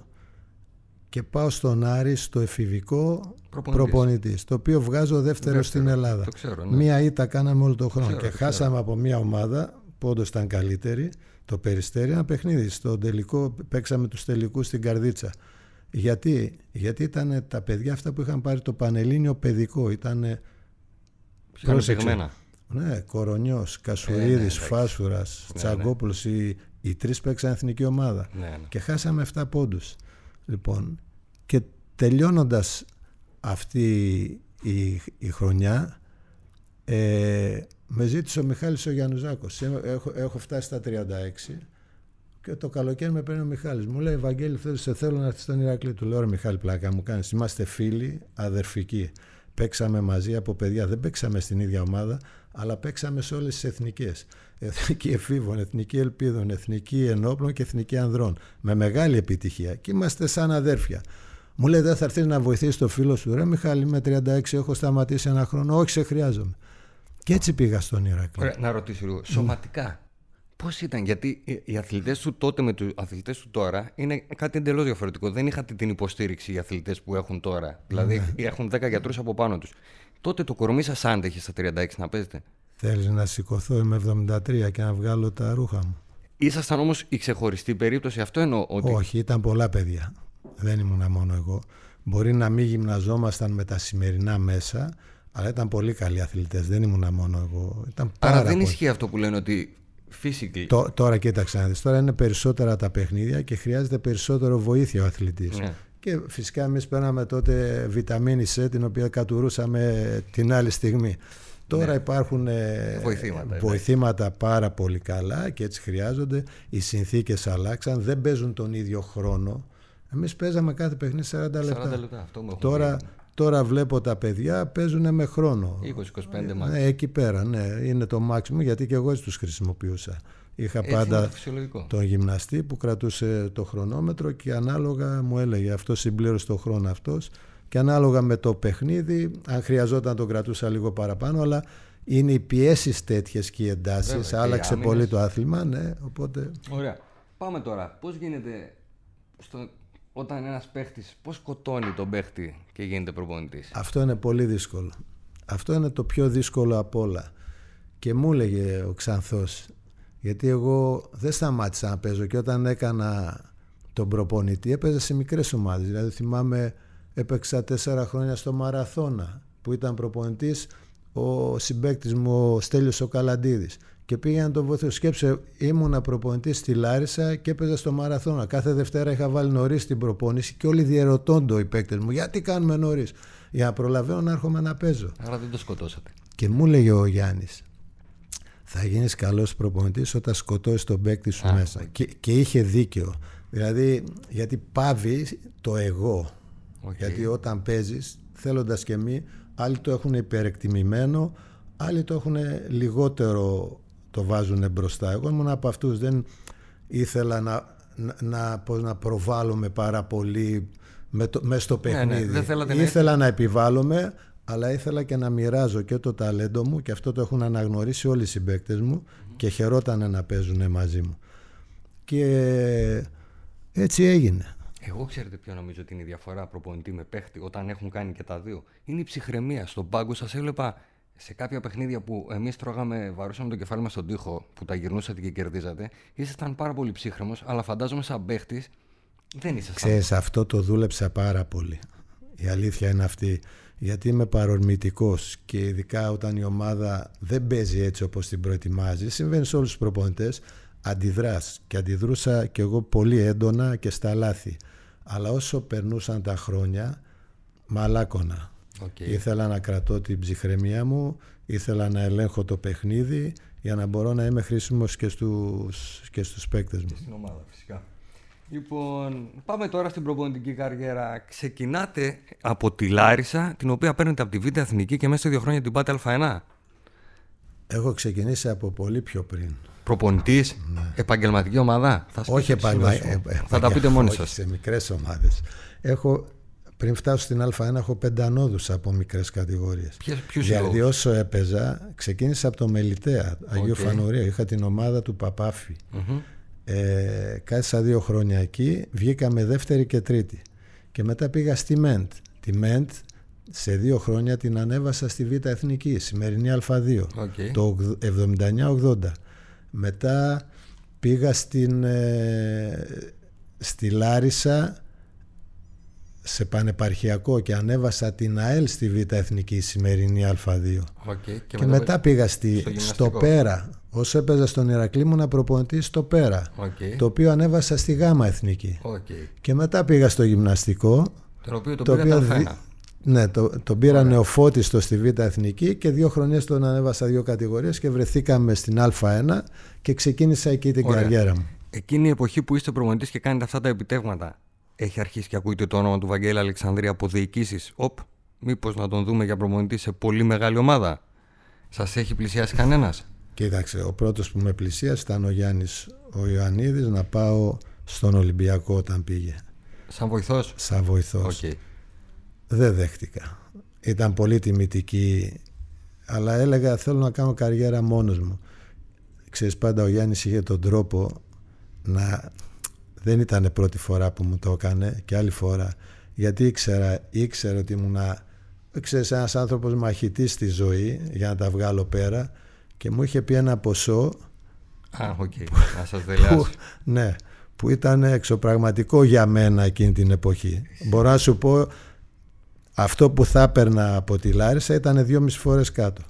και πάω στον Άρη στο εφηβικό προπονητής, το οποίο βγάζω δεύτερο, στην Ελλάδα. ξέρω, ναι. Μία ήττα κάναμε όλο τον χρόνο και χάσαμε από μία ομάδα που όντως ήταν καλύτερη, το Περιστέρι, ένα παιχνίδι. Στο τελικό παίξαμε τους τελικούς στην Καρδίτσα. Γιατί, γιατί ήταν τα παιδιά αυτά που είχαν πάρει το Πανελλήνιο παιδικό. Ήταν προσεξμένα. Ναι, Κορονιός, Κασουρίδης, ε, ναι, Φάσουρας, ναι, Τσαγκόπουλος, ναι. Οι, οι τρεις παίξαν εθνική ομάδα. Ναι, ναι. Και χάσαμε 7 πόντους. Λοιπόν, και τελειώνοντας αυτή η, η χρονιά, ε, με ζήτησε ο Μιχάλης ο Γιαννουζάκος. Έχω, έχω φτάσει στα 36 και το καλοκαίρι με παίρνει ο Μιχάλης. Μου λέει, Ευαγγέλη, σε θέλω να έρθεις στον Ηρακλή. Του λέω, Μιχάλη, πλάκα μου κάνεις. Είμαστε φίλοι, αδερφικοί. Παίξαμε μαζί από παιδιά. Δεν παίξαμε στην ίδια ομάδα, αλλά παίξαμε σε όλες τις εθνικές. Εθνική εφήβων, εθνική ελπίδων, εθνική ενόπλων και εθνική ανδρών. Με μεγάλη επιτυχία. Και είμαστε σαν αδέρφια. Μου λέει, Δεν θα έρθεις να βοηθήσεις το φίλο σου. Ρε Μιχάλη, με 36 έχω σταματήσει ένα χρόνο. Όχι, σε χρειάζομαι. Και έτσι πήγα στον Ηρακλή. να ρωτήσω λίγο. Σωματικά. Πώς ήταν, γιατί οι αθλητές του τότε με του αθλητές του τώρα είναι κάτι εντελώς διαφορετικό. Δεν είχατε την υποστήριξη οι αθλητές που έχουν τώρα. Δηλαδή ναι. έχουν 10 γιατρούς από πάνω τους. Τότε το κορμί σας άντεχε στα 36 να παίζετε. Θέλεις να σηκωθώ, είμαι 73 και να βγάλω τα ρούχα μου. Ήσασταν όμως η ξεχωριστή περίπτωση, αυτό εννοώ. Ότι... Όχι, ήταν πολλά παιδιά. Δεν ήμουν μόνο εγώ. Μπορεί να μην γυμναζόμασταν με τα σημερινά μέσα, αλλά ήταν πολύ καλοί αθλητές. Δεν ήμουν μόνο εγώ. Ήταν Άρα δεν ισχύει αυτό που λένε ότι Physically. τώρα κοίταξε να δεις, τώρα είναι περισσότερα τα παιχνίδια και χρειάζεται περισσότερο βοήθεια ο αθλητής. Ναι. Και φυσικά εμείς παίρναμε τότε βιταμίνη C την οποία κατουρούσαμε την άλλη στιγμή. Τώρα ναι. υπάρχουν ε, βοηθήματα, βοηθήματα πάρα πολύ καλά και έτσι χρειάζονται. Οι συνθήκες αλλάξαν, δεν παίζουν τον ίδιο χρόνο. Εμείς παίζαμε κάθε παιχνίδι 40 λεπτά. 40 λεπτά αυτό Τώρα Τώρα βλέπω τα παιδιά παίζουν με χρόνο. 20-25 μάτια. Ναι, εκεί πέρα, ναι. Είναι το μάξιμο γιατί και εγώ έτσι τους χρησιμοποιούσα. Είχα έτσι πάντα τον γυμναστή που κρατούσε το χρονόμετρο και ανάλογα μου έλεγε αυτό συμπλήρωσε το χρόνο αυτός και ανάλογα με το παιχνίδι, αν χρειαζόταν τον κρατούσα λίγο παραπάνω, αλλά είναι οι πιέσεις τέτοιες και οι εντάσεις. Άλλαξε πολύ το άθλημα, ναι, οπότε. Ωραία. Πάμε τώρα. Πώς γίνεται στο όταν ένας παίχτης, πώς σκοτώνει τον παίχτη και γίνεται προπονητής; Αυτό είναι πολύ δύσκολο. Αυτό είναι το πιο δύσκολο από όλα. Και μου έλεγε ο Ξανθός, γιατί εγώ δεν σταμάτησα να παίζω και όταν έκανα τον προπονητή έπαιζα σε μικρές ομάδες. Δηλαδή θυμάμαι έπαιξα τέσσερα χρόνια στο Μαραθώνα που ήταν προπονητής ο συμπέκτης μου ο Στέλιος ο Καλαντίδης και πήγα να τον βοηθήσω. Σκέψε, ήμουνα προπονητής στη Λάρισα και έπαιζα στο μαραθώνα. Κάθε Δευτέρα είχα βάλει νωρίς την προπόνηση και όλοι διαιρωτώνται οι παίκτες μου. Γιατί κάνουμε νωρίς, Για να προλαβαίνω να έρχομαι να παίζω. Άρα δεν το σκοτώσατε. Και μου λέγε ο Γιάννης, θα γίνεις καλός προπονητής όταν σκοτώσεις τον παίκτη σου μέσα. Και, και είχε δίκιο. Δηλαδή, γιατί πάβει το εγώ. Γιατί όταν παίζεις, θέλοντας και εμεί, άλλοι το έχουν υπερεκτιμημένο, άλλοι το έχουν λιγότερο το βάζουν μπροστά. Εγώ ήμουν από αυτούς, δεν ήθελα να, να, πώς, να προβάλλομαι πάρα πολύ με το, μέσα στο παιχνίδι. Ναι, ναι, ήθελα να... να επιβάλλομαι, αλλά ήθελα και να μοιράζω και το ταλέντο μου και αυτό το έχουν αναγνωρίσει όλοι οι συμπαίκτες μου και χαιρόταν να παίζουν μαζί μου. Και έτσι έγινε. Εγώ ξέρετε ποιο νομίζω ότι είναι η διαφορά προπονητή με παίχτη όταν έχουν κάνει και τα δύο. Είναι η ψυχραιμία. Στον πάγκο σας έβλεπα σε κάποια παιχνίδια που εμείς τρώγαμε, βαρούσαμε το κεφάλι μας στον τοίχο που τα γυρνούσατε και κερδίζατε. Ήσασταν πάρα πολύ ψύχρεμος, αλλά φαντάζομαι σαν παίχτης δεν ήσασταν. Ξέρεις, αυτό το δούλεψα πάρα πολύ. Η αλήθεια είναι αυτή. Γιατί είμαι παρορμητικός και ειδικά όταν η ομάδα δεν παίζει έτσι όπως την προετοιμάζει, συμβαίνει σε όλους τους προπονητές, αντιδράς και αντιδρούσα και εγώ πολύ έντονα και στα λάθη. Αλλά όσο περνούσαν τα χρόνια, μαλάκωνα. Okay. Ήθελα να κρατώ την ψυχραιμία μου, ήθελα να ελέγχω το παιχνίδι για να μπορώ να είμαι χρήσιμος και στους, και στους παίκτες μου. Και στην ομάδα φυσικά. Λοιπόν, πάμε τώρα στην προπονητική καριέρα. Ξεκινάτε από τη Λάρισα, την οποία παίρνετε από τη Β' Εθνική και μέσα σε δύο χρόνια την πάτε Α1. Έχω ξεκινήσει από πολύ πιο πριν. Προπονητής, Ναι. επαγγελματική ομάδα. Θα σας Όχι πείτε επαγγελματική. σύμβαση μου. Θα τα πείτε μόνοι όχι, σας. Σε μικρές ομάδες. Έχω, πριν φτάσω στην Α1, έχω πέντε ανώδους από μικρές κατηγορίες. Ποιους Δηλαδή, όσο έπαιζα, ξεκίνησα από το Μελιτέα, Αγίου Οκ. Φανουρίου. Είχα την ομάδα του Παπάφη. Ε, κάθισα δύο χρόνια εκεί, βγήκαμε δεύτερη και τρίτη. Και μετά πήγα στη ΜΕΝΤ. Τη ΜΕΝΤ σε δύο χρόνια την ανέβασα στη Β' Εθνική, σημερινή Α2, Οκ. το 79-80. Μετά πήγα στην, ε, στη Λάρισα σε πανεπαρχιακό και ανέβασα την ΑΕΛ στη Β' Εθνική, σημερινή Α2. Οκ. Και, μετά, πήγα στη, στο στο, γυμναστικό. Πέρα. Όσο έπαιζα στον Ηρακλή ήμουνα προπονητής στο Πέρα. Οκ. Το οποίο ανέβασα στη Γάμα Εθνική. Οκ. Και μετά πήγα στο γυμναστικό. Τον οποίο το, Το πήρατε οποίο Α1. δι- Ναι, το, τον πήρα νεοφώτιστο στη Β' Εθνική και δύο χρονιές τον ανέβασα δύο κατηγορίες και βρεθήκαμε στην Α1 και ξεκίνησα εκεί την Ωραία. καριέρα μου. Εκείνη η εποχή που είστε προπονητής και κάνετε αυτά τα επιτεύγματα, έχει αρχίσει και ακούγεται το όνομα του Βαγγέλη Αλεξανδρία από διοικήσεις. Οπ, μήπως να τον δούμε για προπονητή σε πολύ μεγάλη ομάδα. Σας έχει πλησιάσει κανένας; Κοίταξε, ο πρώτος που με πλησίασε ήταν ο Γιάννης ο Ιωαννίδης να πάω στον Ολυμπιακό όταν πήγε Σαν βοηθός; σαν βοηθός. Οκ. Δεν δέχτηκα. Ήταν πολύ τιμητική, αλλά έλεγα θέλω να κάνω καριέρα μόνος μου. Ξέρεις πάντα ο Γιάννης είχε τον τρόπο να... Δεν ήταν πρώτη φορά που μου το έκανε και άλλη φορά. Γιατί ήξερα, ήξερα ότι ήμουν ξέρεις, ένας άνθρωπος μαχητής στη ζωή για να τα βγάλω πέρα και μου είχε πει ένα ποσό Α, οκ. Να σας που, δελεάσει. ναι, που ήταν εξωπραγματικό για μένα εκείνη την εποχή. Μπορώ να σου πω αυτό που θα έπαιρνα από τη Λάρισα ήταν δυόμιση φορές κάτω.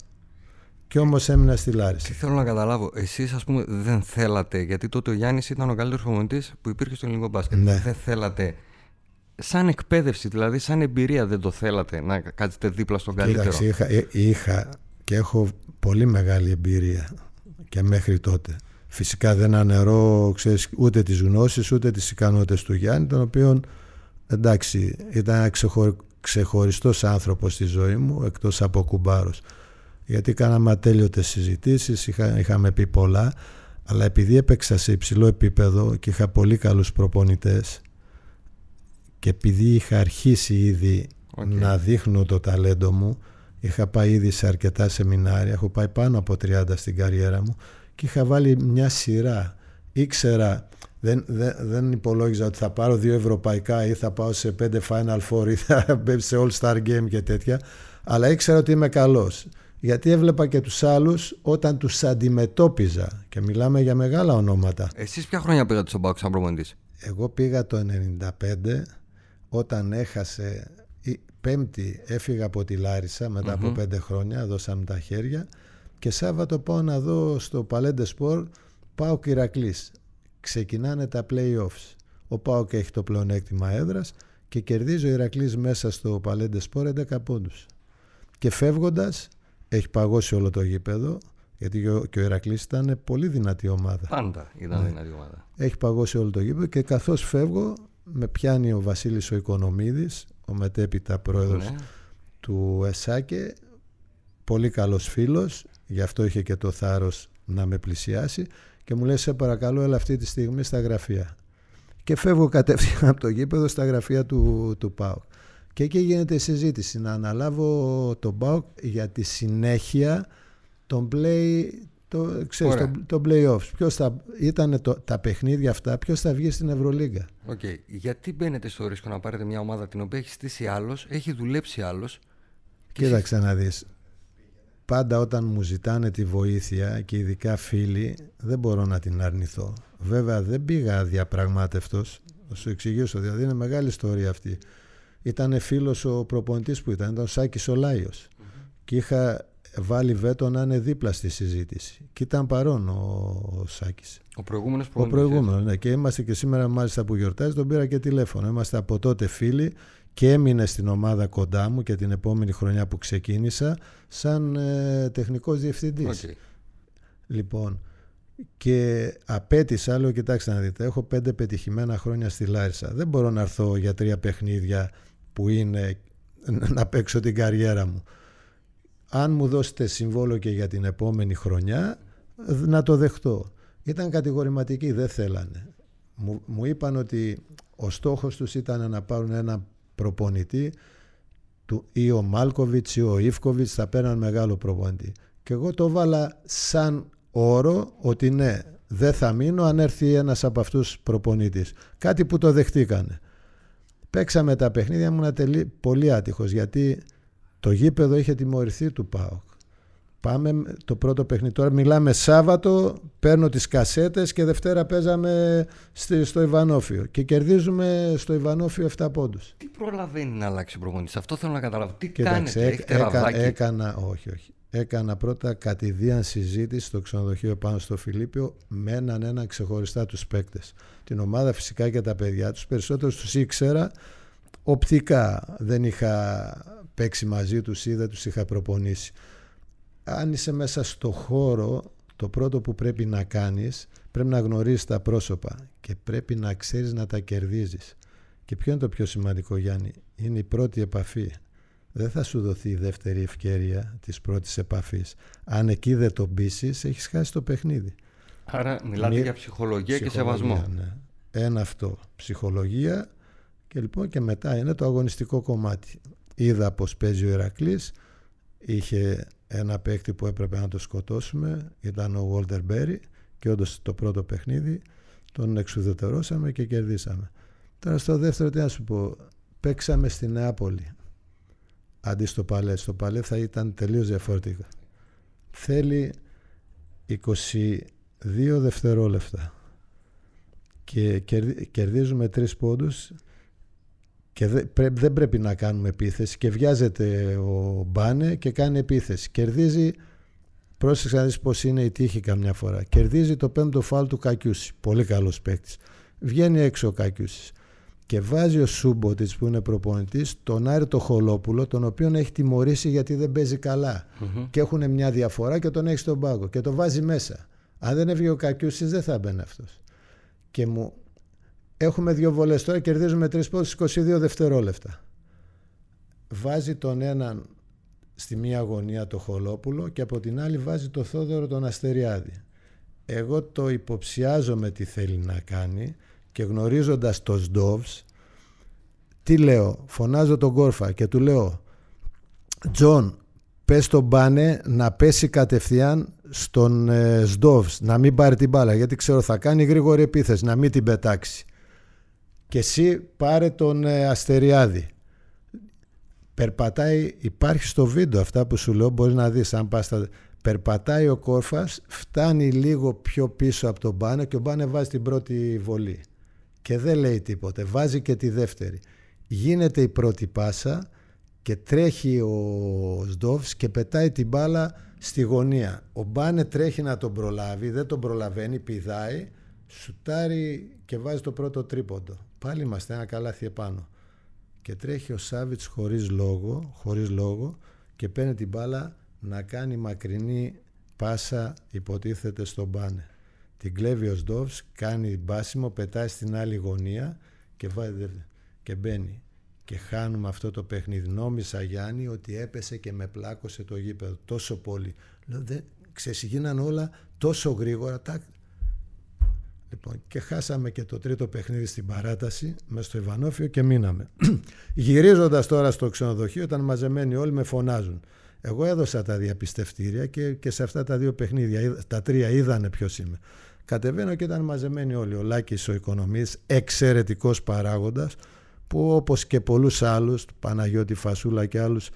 Και όμως έμεινα στη Λάρισα. Τι θέλω να καταλάβω, εσείς ας πούμε δεν θέλατε, γιατί τότε ο Γιάννης ήταν ο καλύτερος προπονητής που υπήρχε στο ελληνικό μπάσκετ. Ναι. Δεν θέλατε. Σαν εκπαίδευση, δηλαδή σαν εμπειρία, δεν το θέλατε να κάτσετε δίπλα στον καλύτερο; Κοίταξε, είχα, ε- είχα και έχω πολύ μεγάλη εμπειρία και μέχρι τότε. Φυσικά δεν αναιρώ ξέρεις, ούτε τις γνώσεις ούτε τις ικανότητες του Γιάννη τον οποίο εντάξει ήταν ένα ξεχω, ξεχωριστός άνθρωπος στη ζωή μου εκτός από κουμπάρος γιατί κάναμε ατέλειωτες συζητήσεις είχα, είχαμε πει πολλά αλλά επειδή έπαιξα σε υψηλό επίπεδο και είχα πολύ καλούς προπονητές και επειδή είχα αρχίσει ήδη Οκ. να δείχνω το ταλέντο μου είχα πάει ήδη σε αρκετά σεμινάρια έχω πάει πάνω από 30 στην καριέρα μου και είχα βάλει μια σειρά ήξερα δεν, δεν, δεν υπολόγιζα ότι θα πάρω δύο ευρωπαϊκά ή θα πάω σε πέντε Final Four ή θα παίξω σε All Star Game και τέτοια αλλά ήξερα ότι είμαι καλός. Γιατί έβλεπα και τους άλλους όταν τους αντιμετώπιζα. Και μιλάμε για μεγάλα ονόματα. Εσείς ποια χρόνια πήγατε στον Πάοκ σαν προπονητής; εγώ πήγα το 95 όταν έχασε η πέμπτη έφυγα από τη Λάρισα μετά από πέντε χρόνια δώσαμε τα χέρια. Και Σάββατο πάω να δω στο Παλέντε Σπορ πάω Ηρακλής ξεκινάνε τα play-offs. Ο Πάοκ έχει το πλεονέκτημα έδρας και κερδίζει ο Ηρακλής μέσα στο Παλέντε Σπορ 11 πόντους. Και φεύγοντας έχει παγώσει όλο το γήπεδο γιατί και ο- και ο Ηρακλής ήταν πολύ δυνατή ομάδα. Πάντα ήταν δυνατή ομάδα. έχει παγώσει όλο το γήπεδο και καθώς φεύγω με πιάνει ο Βασίλης ο Οικονομίδης ο μετέπειτα πρόεδρος Ναι. του ΕΣΑΚΕ. Πολύ καλός φίλος γι' αυτό είχε και το θάρρος να με πλησιάσει και μου λέει σε παρακαλώ έλα αυτή τη στιγμή στα γραφεία και φεύγω κατευθείαν από το γήπεδο στα γραφεία του, του ΠΑΟΚ και εκεί γίνεται η συζήτηση να αναλάβω τον ΠΑΟΚ για τη συνέχεια των play το, ξέρεις, το, το play-offs. Ποιος θα, ήταν το, τα παιχνίδια αυτά, ποιος θα βγει στην Ευρωλίγκα. Okay. Γιατί μπαίνετε στο ρίσκο να πάρετε μια ομάδα την οποία έχει στήσει άλλος, έχει δουλέψει άλλος. Κοίταξε να δεις. Πάντα όταν μου ζητάνε τη βοήθεια και ειδικά φίλοι, δεν μπορώ να την αρνηθώ. Βέβαια δεν πήγα διαπραγμάτευτος, θα σου εξηγήσω, δηλαδή είναι μεγάλη ιστορία αυτή. Ήταν φίλος ο προπονητής που ήταν, ήταν ο Σάκης Ολάιος. Και είχα βάλει βέτο να είναι δίπλα στη συζήτηση. Και ήταν παρόν ο, ο Σάκης. Ο προηγούμενος Ο προηγούμενος, ναι. Και είμαστε και σήμερα, μάλιστα που γιορτάζει, τον πήρα και τηλέφωνο. Είμαστε από τότε φίλοι και έμεινε στην ομάδα κοντά μου και την επόμενη χρονιά που ξεκίνησα σαν ε, τεχνικός διευθυντής. Okay. Λοιπόν, και απέτησα, λέω κοιτάξτε να δείτε, έχω πέντε πετυχημένα χρόνια στη Λάρισα. Δεν μπορώ να έρθω για τρία παιχνίδια που είναι να παίξω την καριέρα μου αν μου δώσετε συμβόλο και για την επόμενη χρονιά να το δεχτώ. Ήταν κατηγορηματικοί, δεν θέλανε. Μου, μου είπαν ότι ο στόχος τους ήταν να πάρουν ένα προπονητή του, ή ο Μάλκοβιτς ή ο Ιφκοβιτς θα παίρναν μεγάλο προπονητή. Και εγώ το βάλα σαν όρο ότι ναι, δεν θα μείνω αν έρθει ένας από αυτούς προπονητής. Κάτι που το δεχτήκανε. Παίξαμε τα παιχνίδια, ήμουν πολύ άτυχος γιατί το γήπεδο είχε τιμωρηθεί του ΠΑΟΚ. Πάμε το πρώτο παιχνίδι. Τώρα μιλάμε Σάββατο, παίρνω τις κασέτες και Δευτέρα παίζαμε στο Ιβανόφιο και κερδίζουμε στο Ιβανόφιο 7 πόντους. Τι προλαβαίνει να αλλάξει προπονητής, αυτό θέλω να καταλάβω. Τι Κοίταξε, κάνετε, έκα, έκανα, όχι, όχι. Έκανα πρώτα κατηδίαν συζήτηση στο ξενοδοχείο πάνω στο Φιλίππιο με έναν ένα ξεχωριστά τους παίκτες. Την ομάδα φυσικά και τα παιδιά τους. Περισσότερους τους ήξερα οπτικά. Δεν είχα παίξει μαζί τους ή δεν τους είχα προπονήσει. Αν είσαι μέσα στο χώρο, το πρώτο που πρέπει να κάνεις, πρέπει να γνωρίσεις τα πρόσωπα και πρέπει να ξέρεις να τα κερδίζεις. Και ποιο είναι το πιο σημαντικό Γιάννη, είναι η πρώτη επαφή. Δεν θα σου δοθεί η δεύτερη ευκαιρία της πρώτης επαφής. Αν εκεί δεν το πείσει, έχεις χάσει το παιχνίδι. Άρα μιλάτε για ψυχολογία, και σεβασμό. Ναι. Ένα αυτό, ψυχολογία και λοιπόν και μετά είναι το αγωνιστικό κομμάτι είδα πως παίζει ο Ηρακλής είχε ένα παίκτη που έπρεπε να το σκοτώσουμε ήταν ο Βόλτερ Μπέρι και όντως το πρώτο παιχνίδι τον εξουδετερώσαμε και κερδίσαμε. Τώρα στο δεύτερο τι να σου πω παίξαμε στη Νεάπολη αντί στο Παλές. Στο Παλές θα ήταν τελείως διαφορετικά θέλει 22 δευτερόλεπτα και κερδίζουμε τρεις πόντους και δεν πρέπει να κάνουμε επίθεση και βιάζεται ο Μπάνε και κάνει επίθεση. Κερδίζει, πρόσεξε να δεις πως είναι η τύχη καμιά φορά. Κερδίζει το πέμπτο φάλ του Κακιούση, πολύ καλός παίκτης. Βγαίνει έξω ο Κακιούσης. Και βάζει ο Σούμποτιτς που είναι προπονητής τον Άρη το Χολόπουλο, τον οποίο έχει τιμωρήσει γιατί δεν παίζει Και έχουν μια διαφορά και τον έχει στον πάγκο. Και το βάζει μέσα. Αν δεν έβγαινε ο Κακιούσης, δεν θα μπαίνει αυτός. Και μου Έχουμε δύο βολές τώρα, κερδίζουμε τρεις πόντους 22 δευτερόλεπτα. Βάζει τον έναν στη μία γωνία το Χολόπουλο και από την άλλη βάζει το Θόδωρο τον Αστεριάδη. Εγώ το υποψιάζομαι τι θέλει να κάνει και γνωρίζοντας το Σντόβς τι λέω, φωνάζω τον Κόρφα και του λέω Τζον πες τον Μπάνε να πέσει κατευθείαν στον ε, Σντόβς να μην πάρει την μπάλα γιατί ξέρω θα κάνει γρήγορη επίθεση να μην την πετάξει και εσύ πάρε τον ε, Αστεριάδη. Περπατάει, υπάρχει στο βίντεο αυτά που σου λέω, μπορείς να δεις αν πας Περπατάει ο Κόρφας, φτάνει λίγο πιο πίσω από τον Μπάνε και ο Μπάνε βάζει την πρώτη βολή. Και δεν λέει τίποτε, βάζει και τη δεύτερη. Γίνεται η πρώτη πάσα και τρέχει ο Σντόβς και πετάει την μπάλα στη γωνία. Ο Μπάνε τρέχει να τον προλάβει, δεν τον προλαβαίνει, πηδάει, σουτάρει και βάζει το πρώτο τρίποντο. Πάλι είμαστε ένα καλάθι επάνω. Και τρέχει ο Σάβιτς χωρίς λόγο, χωρίς λόγο και παίρνει την μπάλα να κάνει μακρινή πάσα υποτίθεται στον μπάνε. Την κλέβει ο Σντόβς, κάνει μπάσιμο, πετάει στην άλλη γωνία και, βάζει, και μπαίνει. Και χάνουμε αυτό το παιχνίδι. Νόμισα Γιάννη ότι έπεσε και με πλάκωσε το γήπεδο τόσο πολύ. Λέω, δεν, ξεσυγίναν όλα τόσο γρήγορα. Λοιπόν, και χάσαμε και το τρίτο παιχνίδι στην παράταση με στο Ιβανόφιο και μείναμε. Γυρίζοντας τώρα στο ξενοδοχείο, ήταν μαζεμένοι όλοι με φωνάζουν. Εγώ έδωσα τα διαπιστευτήρια και, και σε αυτά τα δύο παιχνίδια, τα τρία είδανε ποιος είμαι. Κατεβαίνω και ήταν μαζεμένοι όλοι. Ο Λάκης ο οικονομής, εξαιρετικός παράγοντας, που όπως και πολλούς άλλους, Παναγιώτη Φασούλα και άλλους,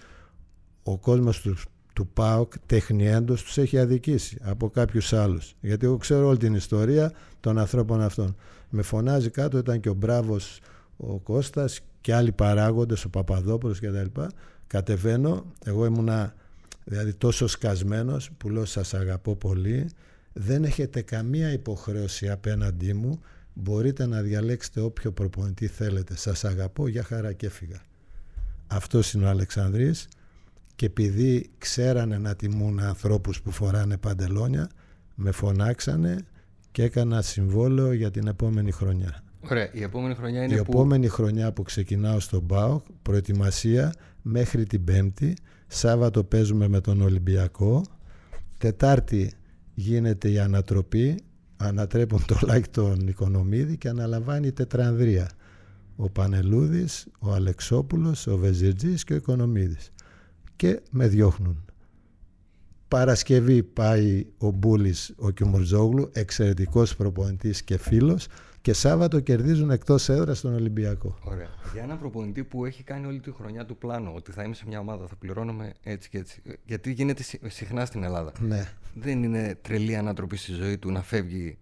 ο κόσμος τους, του ΠΑΟΚ τεχνιέντος τους έχει αδικήσει από κάποιους άλλους. Γιατί εγώ ξέρω όλη την ιστορία των ανθρώπων αυτών. Με φωνάζει κάτω, ήταν και ο Μπράβος ο Κώστας και άλλοι παράγοντες, ο Παπαδόπουλος κτλ. Κατεβαίνω, εγώ ήμουνα δηλαδή τόσο σκασμένος που λέω σας αγαπώ πολύ, δεν έχετε καμία υποχρέωση απέναντί μου, μπορείτε να διαλέξετε όποιο προπονητή θέλετε. Σας αγαπώ, για χαρά και έφυγα. Αυτός είναι ο Αλεξανδρής και επειδή ξέρανε να τιμούν ανθρώπους που φοράνε παντελόνια, με φωνάξανε και έκανα συμβόλαιο για την επόμενη χρονιά. Ωραία, η επόμενη χρονιά είναι Η που... επόμενη χρονιά που ξεκινάω στον ΠΑΟΚ, προετοιμασία μέχρι την Πέμπτη, Σάββατο παίζουμε με τον Ολυμπιακό, Τετάρτη γίνεται η ανατροπή, ανατρέπουν το like τον Οικονομίδη και αναλαμβάνει η Τετρανδρία. Ο Πανελούδης, ο Αλεξόπουλος, ο Βεζιρτζής και ο Οικονομίδης. Και με διώχνουν. Παρασκευή πάει ο Μπούλης, ο Κιμουρζόγλου, εξαιρετικός προπονητής και φίλος και Σάββατο κερδίζουν εκτός έδρας στον Ολυμπιακό. Ωραία. Για έναν προπονητή που έχει κάνει όλη τη χρονιά του πλάνο ότι θα είμαι σε μια ομάδα, θα πληρώνομαι έτσι και έτσι. Γιατί γίνεται συχνά στην Ελλάδα. Ναι. Δεν είναι τρελή ανατροπή στη ζωή του να φεύγει.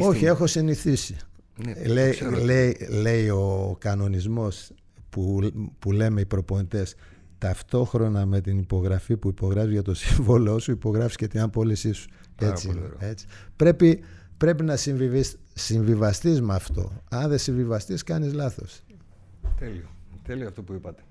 Όχι, έχω συνηθίσει. Ναι, λέει, λέει, λέει ο κανονισμός που, που λέμε οι προπονητές ταυτόχρονα με την υπογραφή που υπογράφεις για το σύμβολό σου υπογράφεις και την απόλυσή σου. Έτσι, έτσι. Πρέπει, πρέπει να συμβιβαστείς με αυτό. Αν δεν συμβιβαστείς κάνεις λάθος. Τέλειο. Τέλειο αυτό που είπατε.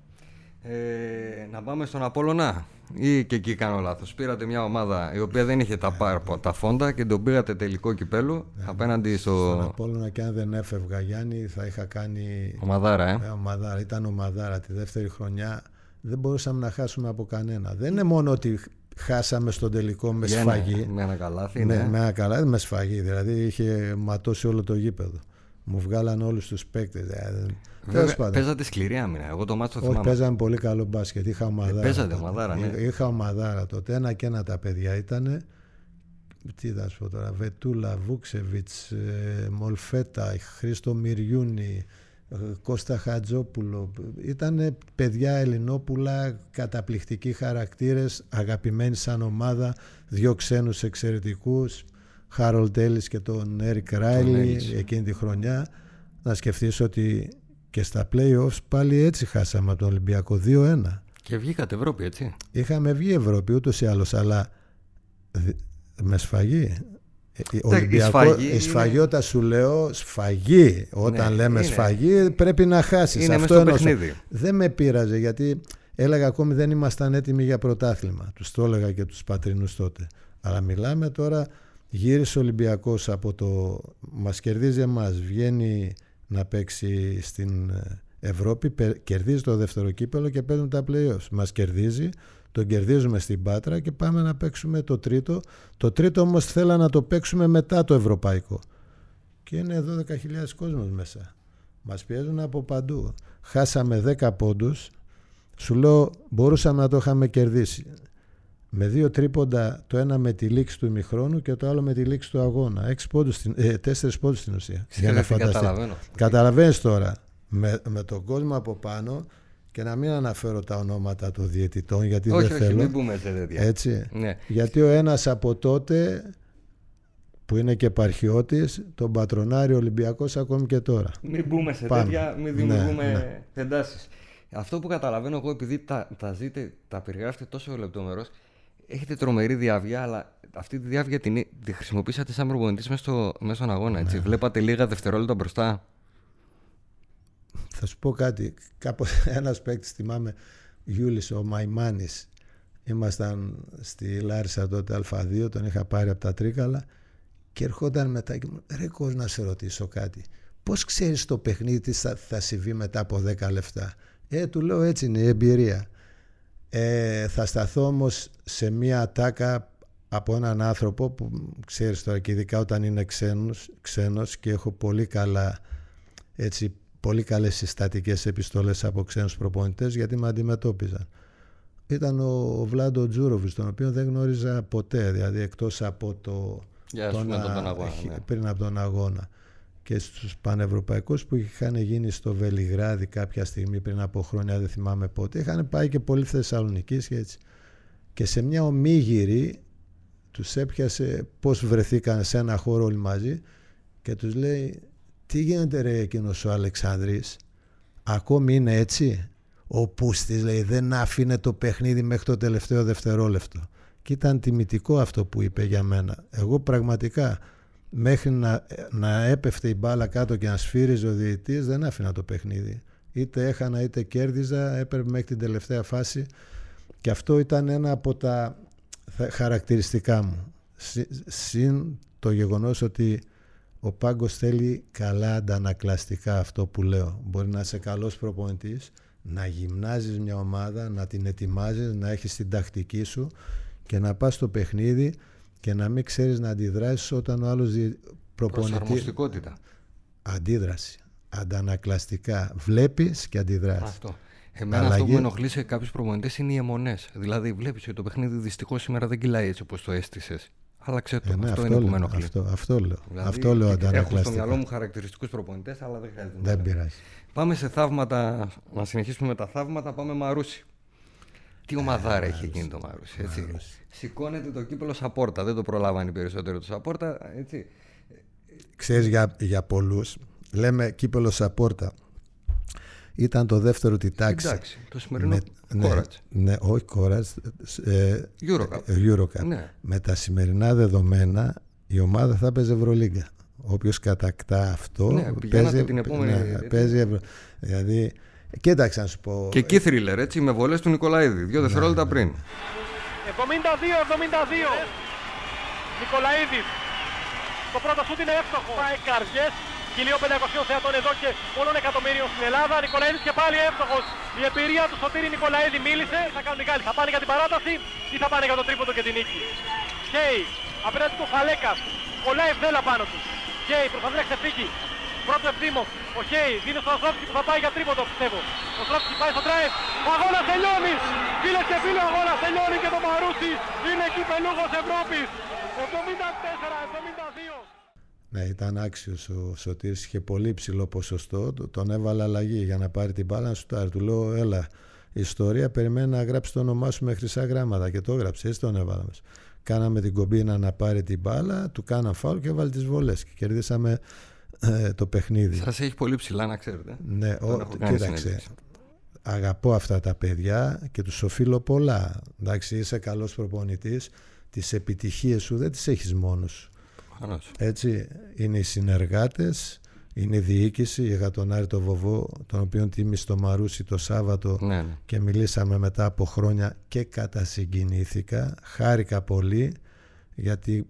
Ε, να πάμε στον Απόλλωνα ή και εκεί κάνω λάθος. Πήρατε μια ομάδα η οποία δεν είχε τα, πάρ, τα φόντα και τον πήρατε τελικό κυπέλο ναι, απέναντι στο... Στον Απόλλωνα και αν δεν έφευγα Γιάννη θα είχα κάνει... Ομαδάρα, ε. ε ομαδάρα. Ήταν ομαδάρα τη δεύτερη χρονιά. Δεν μπορούσαμε να χάσουμε από κανένα. Δεν είναι μόνο ότι χάσαμε στον τελικό με σφαγή. με ένα καλάθι, ναι. Με ένα καλάθι, με σφαγή. Δηλαδή είχε ματώσει όλο το γήπεδο. Μου βγάλαν όλους τους παίκτες. Δηλαδή, παίζατε σκληρή άμυνα. Εγώ το μάτσο θυμάμαι. Όχι, παίζαμε πολύ καλό μπάσκετ. Είχα ομαδάρα. Ε, παίζατε ομαδάρα, ναι. Είχα ομαδάρα τότε. Ένα και ένα τα παιδιά ήταν. Τι θα σου πω τώρα. Βετούλα, Βούξεβιτς, ε, Μολφέτα, Χρήστο Μυριούνι, Κώστα Χατζόπουλο. Ήταν παιδιά Ελληνόπουλα, καταπληκτικοί χαρακτήρες, αγαπημένοι σαν ομάδα, δύο ξένους εξαιρετικούς, Χάρολ Έλλης και τον Έρικ Ράιλι εκείνη τη χρονιά. Να σκεφτείς ότι και στα play-offs πάλι έτσι χάσαμε από τον Ολυμπιακό 2-1. Και βγήκατε Ευρώπη έτσι. Είχαμε βγει Ευρώπη ούτως ή άλλως, αλλά με σφαγή. Ε, Ολυμπιακό, η σφαγή, όταν σου λέω σφαγή, όταν ναι, λέμε σφαγή πρέπει να χάσεις. Είναι Αυτό στο παιχνίδι. Δεν με πείραζε γιατί έλεγα ακόμη δεν ήμασταν έτοιμοι για πρωτάθλημα. Τους το έλεγα και τους πατρινούς τότε. Αλλά μιλάμε τώρα, γύρισε ο Ολυμπιακός από το... Μας κερδίζει εμάς, βγαίνει να παίξει στην Ευρώπη, κερδίζει το δεύτερο κύπελο και παίρνουν τα playoffs. Μας κερδίζει, τον κερδίζουμε στην Πάτρα και πάμε να παίξουμε το τρίτο. Το τρίτο όμως θέλα να το παίξουμε μετά το ευρωπαϊκό. Και είναι 12.000 κόσμος μέσα. Μας πιέζουν από παντού. Χάσαμε 10 πόντους. Σου λέω μπορούσαμε να το είχαμε κερδίσει. Με δύο τρίποντα, το ένα με τη λήξη του ημιχρόνου και το άλλο με τη λήξη του αγώνα. Έξι πόντους, ε, τέσσερις πόντους στην ουσία. για να φανταστεί. Καταλαβαίνεις τώρα. Με, με τον κόσμο από πάνω και να μην αναφέρω τα ονόματα των διαιτητών γιατί όχι, δεν όχι, θέλω. Μην πούμε σε τέτοια. Έτσι. Ναι. Γιατί ο ένας από τότε που είναι και επαρχιώτης, τον πατρονάρει ο Ολυμπιακός ακόμη και τώρα. Μην πούμε σε Πάμε. τέτοια, μην ναι, δημιουργούμε ναι, τεντάσεις. Αυτό που καταλαβαίνω εγώ, επειδή τα, τα ζείτε, τα περιγράφετε τόσο λεπτομερώς, έχετε τρομερή διάβια, αλλά αυτή τη διάβια την, τη χρησιμοποίησατε σαν προπονητής μέσα, στο, μέσα στον αγώνα. Έτσι. Ναι. Βλέπατε λίγα δευτερόλεπτα μπροστά. Θα σου πω κάτι. Κάποτε ένας παίκτης θυμάμαι, Γιούλης ο Μαϊμάνης. Ήμασταν στη Λάρισα τότε Α2, τον είχα πάρει από τα Τρίκαλα και ερχόταν μετά και μου ρε να σε ρωτήσω κάτι. Πώς ξέρεις το παιχνίδι τι θα, θα συμβεί μετά από 10 λεπτά. Ε, του λέω έτσι είναι η εμπειρία. Ε, θα σταθώ όμως σε μία ατάκα από έναν άνθρωπο που ξέρεις τώρα και ειδικά όταν είναι ξένος, ξένος και έχω πολύ καλά έτσι πολύ καλές συστατικές επιστολές από ξένους προπονητές γιατί με αντιμετώπιζαν. ήταν ο, ο Βλάντο Τζούροβιτς, τον οποίο δεν γνώριζα ποτέ, δηλαδή εκτός από το... Για τον, τον, τον αγώνα, ναι. Πριν από τον αγώνα. Και στους πανευρωπαϊκούς που είχαν γίνει στο Βελιγράδι κάποια στιγμή πριν από χρόνια, δεν θυμάμαι πότε, είχαν πάει και πολύ Θεσσαλονίκη και έτσι. Και σε μια ομίγυρη τους έπιασε πώς βρεθήκαν σε ένα χώρο όλοι μαζί και τους λέει τι γίνεται ρε εκείνος ο Αλεξάνδρης; Ακόμη είναι έτσι; Ο Πούστης λέει δεν άφηνε το παιχνίδι μέχρι το τελευταίο δευτερόλεπτο. Και ήταν τιμητικό αυτό που είπε για μένα. Εγώ πραγματικά μέχρι να, να έπεφτε η μπάλα κάτω και να σφύριζε ο διαιτητής δεν άφηνα το παιχνίδι. Είτε έχανα είτε κέρδιζα έπρεπε μέχρι την τελευταία φάση. Και αυτό ήταν ένα από τα χαρακτηριστικά μου. Συν το γεγονός ότι ο Πάγκος θέλει καλά αντανακλαστικά αυτό που λέω. Μπορεί να είσαι καλός προπονητής, να γυμνάζεις μια ομάδα, να την ετοιμάζεις, να έχεις την τακτική σου και να πας στο παιχνίδι και να μην ξέρεις να αντιδράσεις όταν ο άλλος προπονητή... Προσαρμοστικότητα. Αντίδραση. Αντανακλαστικά. Βλέπεις και αντιδράσεις. Αυτό. Εμένα αυτό που με ενοχλεί σε κάποιους προπονητές είναι οι αιμονές. Δηλαδή, βλέπεις ότι το παιχνίδι δυστυχώς σήμερα δεν κυλάει έτσι όπως το έστησες. Άλλαξε το. Ε, ναι, αυτό, αυτό, είναι που με ενοχλεί. Αυτό, αυτό λέω. Δηλαδή, αυτό λέω Έχω στο μυαλό μου χαρακτηριστικούς προπονητές, αλλά δεν χρειάζεται. Δεν πειράζει. Πάμε σε θαύματα. Να συνεχίσουμε με τα θαύματα. Πάμε Μαρούσι. Τι ομαδάρα έχει γίνει το Μαρούσι. Έτσι. Σηκώνεται το κύπελο Σαπόρτα. Δεν το προλάβανε περισσότερο το Σαπόρτα. Έτσι. Ξέρεις για, για πολλούς. Λέμε κύπελο Σαπόρτα ήταν το δεύτερο τη τάξη. Εντάξει, το σημερινό με, ναι, ναι, όχι Κόρατς, ε, Eurocup. Ε, Eurocup. Ναι. Με τα σημερινά δεδομένα η ομάδα θα παίζει Ευρωλίγκα. Όποιος κατακτά αυτό ναι, παίζει, την επόμενη, ναι, παίζει Ευρω... Δηλαδή, κοίταξε να σου πω. Και εκεί θρίλερ, έτσι, με βολές του Νικολαίδη, δύο ναι, δευτερόλεπτα ναι. πριν. 72-72. Νικολαίδης. Το πρώτο σούτ είναι εύστοχο. Πάει καρδιές 1500 θεατών εδώ και πολλών εκατομμύριων στην Ελλάδα. Νικολαίδης και πάλι εύστοχος. Η εμπειρία του Σωτήρη Νικολαίδη μίλησε. Θα κάνουν την Θα πάνε για την παράταση ή θα πάνε για το τρίποντο και την νίκη. Κέι απέναντι του Φαλέκας. Πολλά ευδέλα πάνω του. Κέι προσπαθεί να ξεφύγει. Πρώτο ευθύμο. Ο Χέι δίνει στον Αστρόφσκι που θα πάει για τρίποντο πιστεύω. Ο Αστρόφσκι πάει στο drive. Ο αγώνας τελειώνει. Φίλες και φίλοι ο αγώνας τελειώνει και το Μαρούσι είναι κυπελούγος Ευρώπης. 74-72. Ναι, ήταν άξιος ο Σωτήρης, είχε πολύ ψηλό ποσοστό, τον έβαλε αλλαγή για να πάρει την μπάλα σου Του λέω, έλα, η ιστορία περιμένει να γράψει το όνομά σου με χρυσά γράμματα και το έγραψε, έτσι τον έβαλαμε. Κάναμε την κομπίνα να πάρει την μπάλα, του κάνα φάουλ και έβαλε τις βολές και κερδίσαμε ε, το παιχνίδι. Σας έχει πολύ ψηλά να ξέρετε. Ναι, ο, κοίταξε, αγαπώ αυτά τα παιδιά και τους οφείλω πολλά. Εντάξει, είσαι καλός προπονητής, τις επιτυχίες σου δεν τις έχεις μόνος σου έτσι είναι οι συνεργάτες, είναι η διοίκηση για τον Άρη το Βοβό, τον οποίο τίμησε το Μαρούσι το Σάββατο ναι, ναι. και μιλήσαμε μετά από χρόνια και κατασυγκινήθηκα. Χάρηκα πολύ γιατί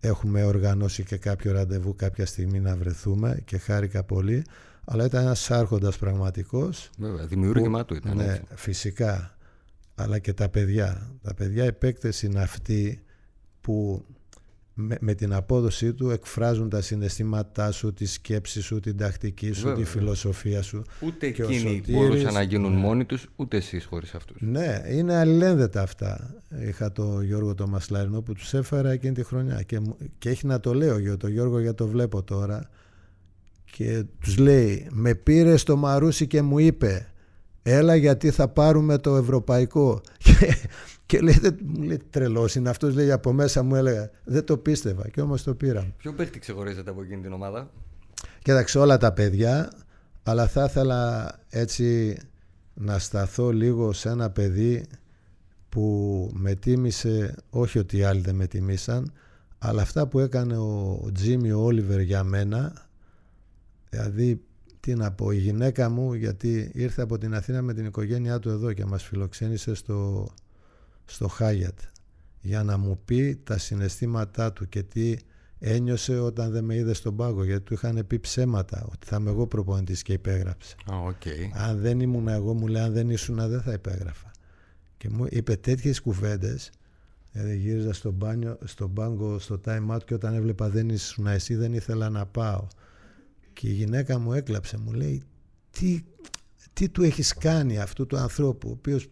έχουμε οργανώσει και κάποιο ραντεβού κάποια στιγμή να βρεθούμε και χάρηκα πολύ. Αλλά ήταν ένας άρχοντας πραγματικός. Βέβαια, δημιούργημα του ήταν. Ναι, φυσικά. Αλλά και τα παιδιά. Τα παιδιά οι είναι αυτοί που με, την απόδοσή του εκφράζουν τα συναισθήματά σου, τη σκέψη σου, την τακτική σου, τη φιλοσοφία σου. Ούτε και εκείνοι Σωτήρης, μπορούσαν να γίνουν ναι. μόνοι τους, ούτε εσείς χωρίς αυτούς. Ναι, είναι αλληλένδετα αυτά. Είχα το Γιώργο το Μασλαρινό που τους έφερα εκείνη τη χρονιά και, και έχει να το λέω για το Γιώργο για το βλέπω τώρα και τους λέει με πήρε στο Μαρούσι και μου είπε έλα γιατί θα πάρουμε το ευρωπαϊκό και λέει, μου λέει τρελός είναι αυτός, λέει από μέσα μου έλεγα, δεν το πίστευα και όμως το πήρα. Ποιο παίχτη ξεχωρίζεται από εκείνη την ομάδα; Κοίταξε όλα τα παιδιά, αλλά θα ήθελα έτσι να σταθώ λίγο σε ένα παιδί που με τίμησε, όχι ότι οι άλλοι δεν με τιμήσαν, αλλά αυτά που έκανε ο Τζίμι Όλιβερ για μένα, δηλαδή τι να πω, η γυναίκα μου γιατί ήρθε από την Αθήνα με την οικογένειά του εδώ και μας φιλοξένησε στο, στο Χάγιατ για να μου πει τα συναισθήματά του και τι ένιωσε όταν δεν με είδε στον πάγκο γιατί του είχαν πει ψέματα ότι θα είμαι εγώ προπονητής και υπέγραψε. Okay. αν δεν ήμουν εγώ μου λέει αν δεν ήσουν δεν θα υπέγραφα. Και μου είπε τέτοιες κουβέντες δηλαδή γύριζα στο, μπάνιο, στο μπάγκο στο time out και όταν έβλεπα δεν ήσουν εσύ δεν ήθελα να πάω και η γυναίκα μου έκλαψε μου λέει τι, τι του έχεις κάνει αυτού του ανθρώπου ο οποίος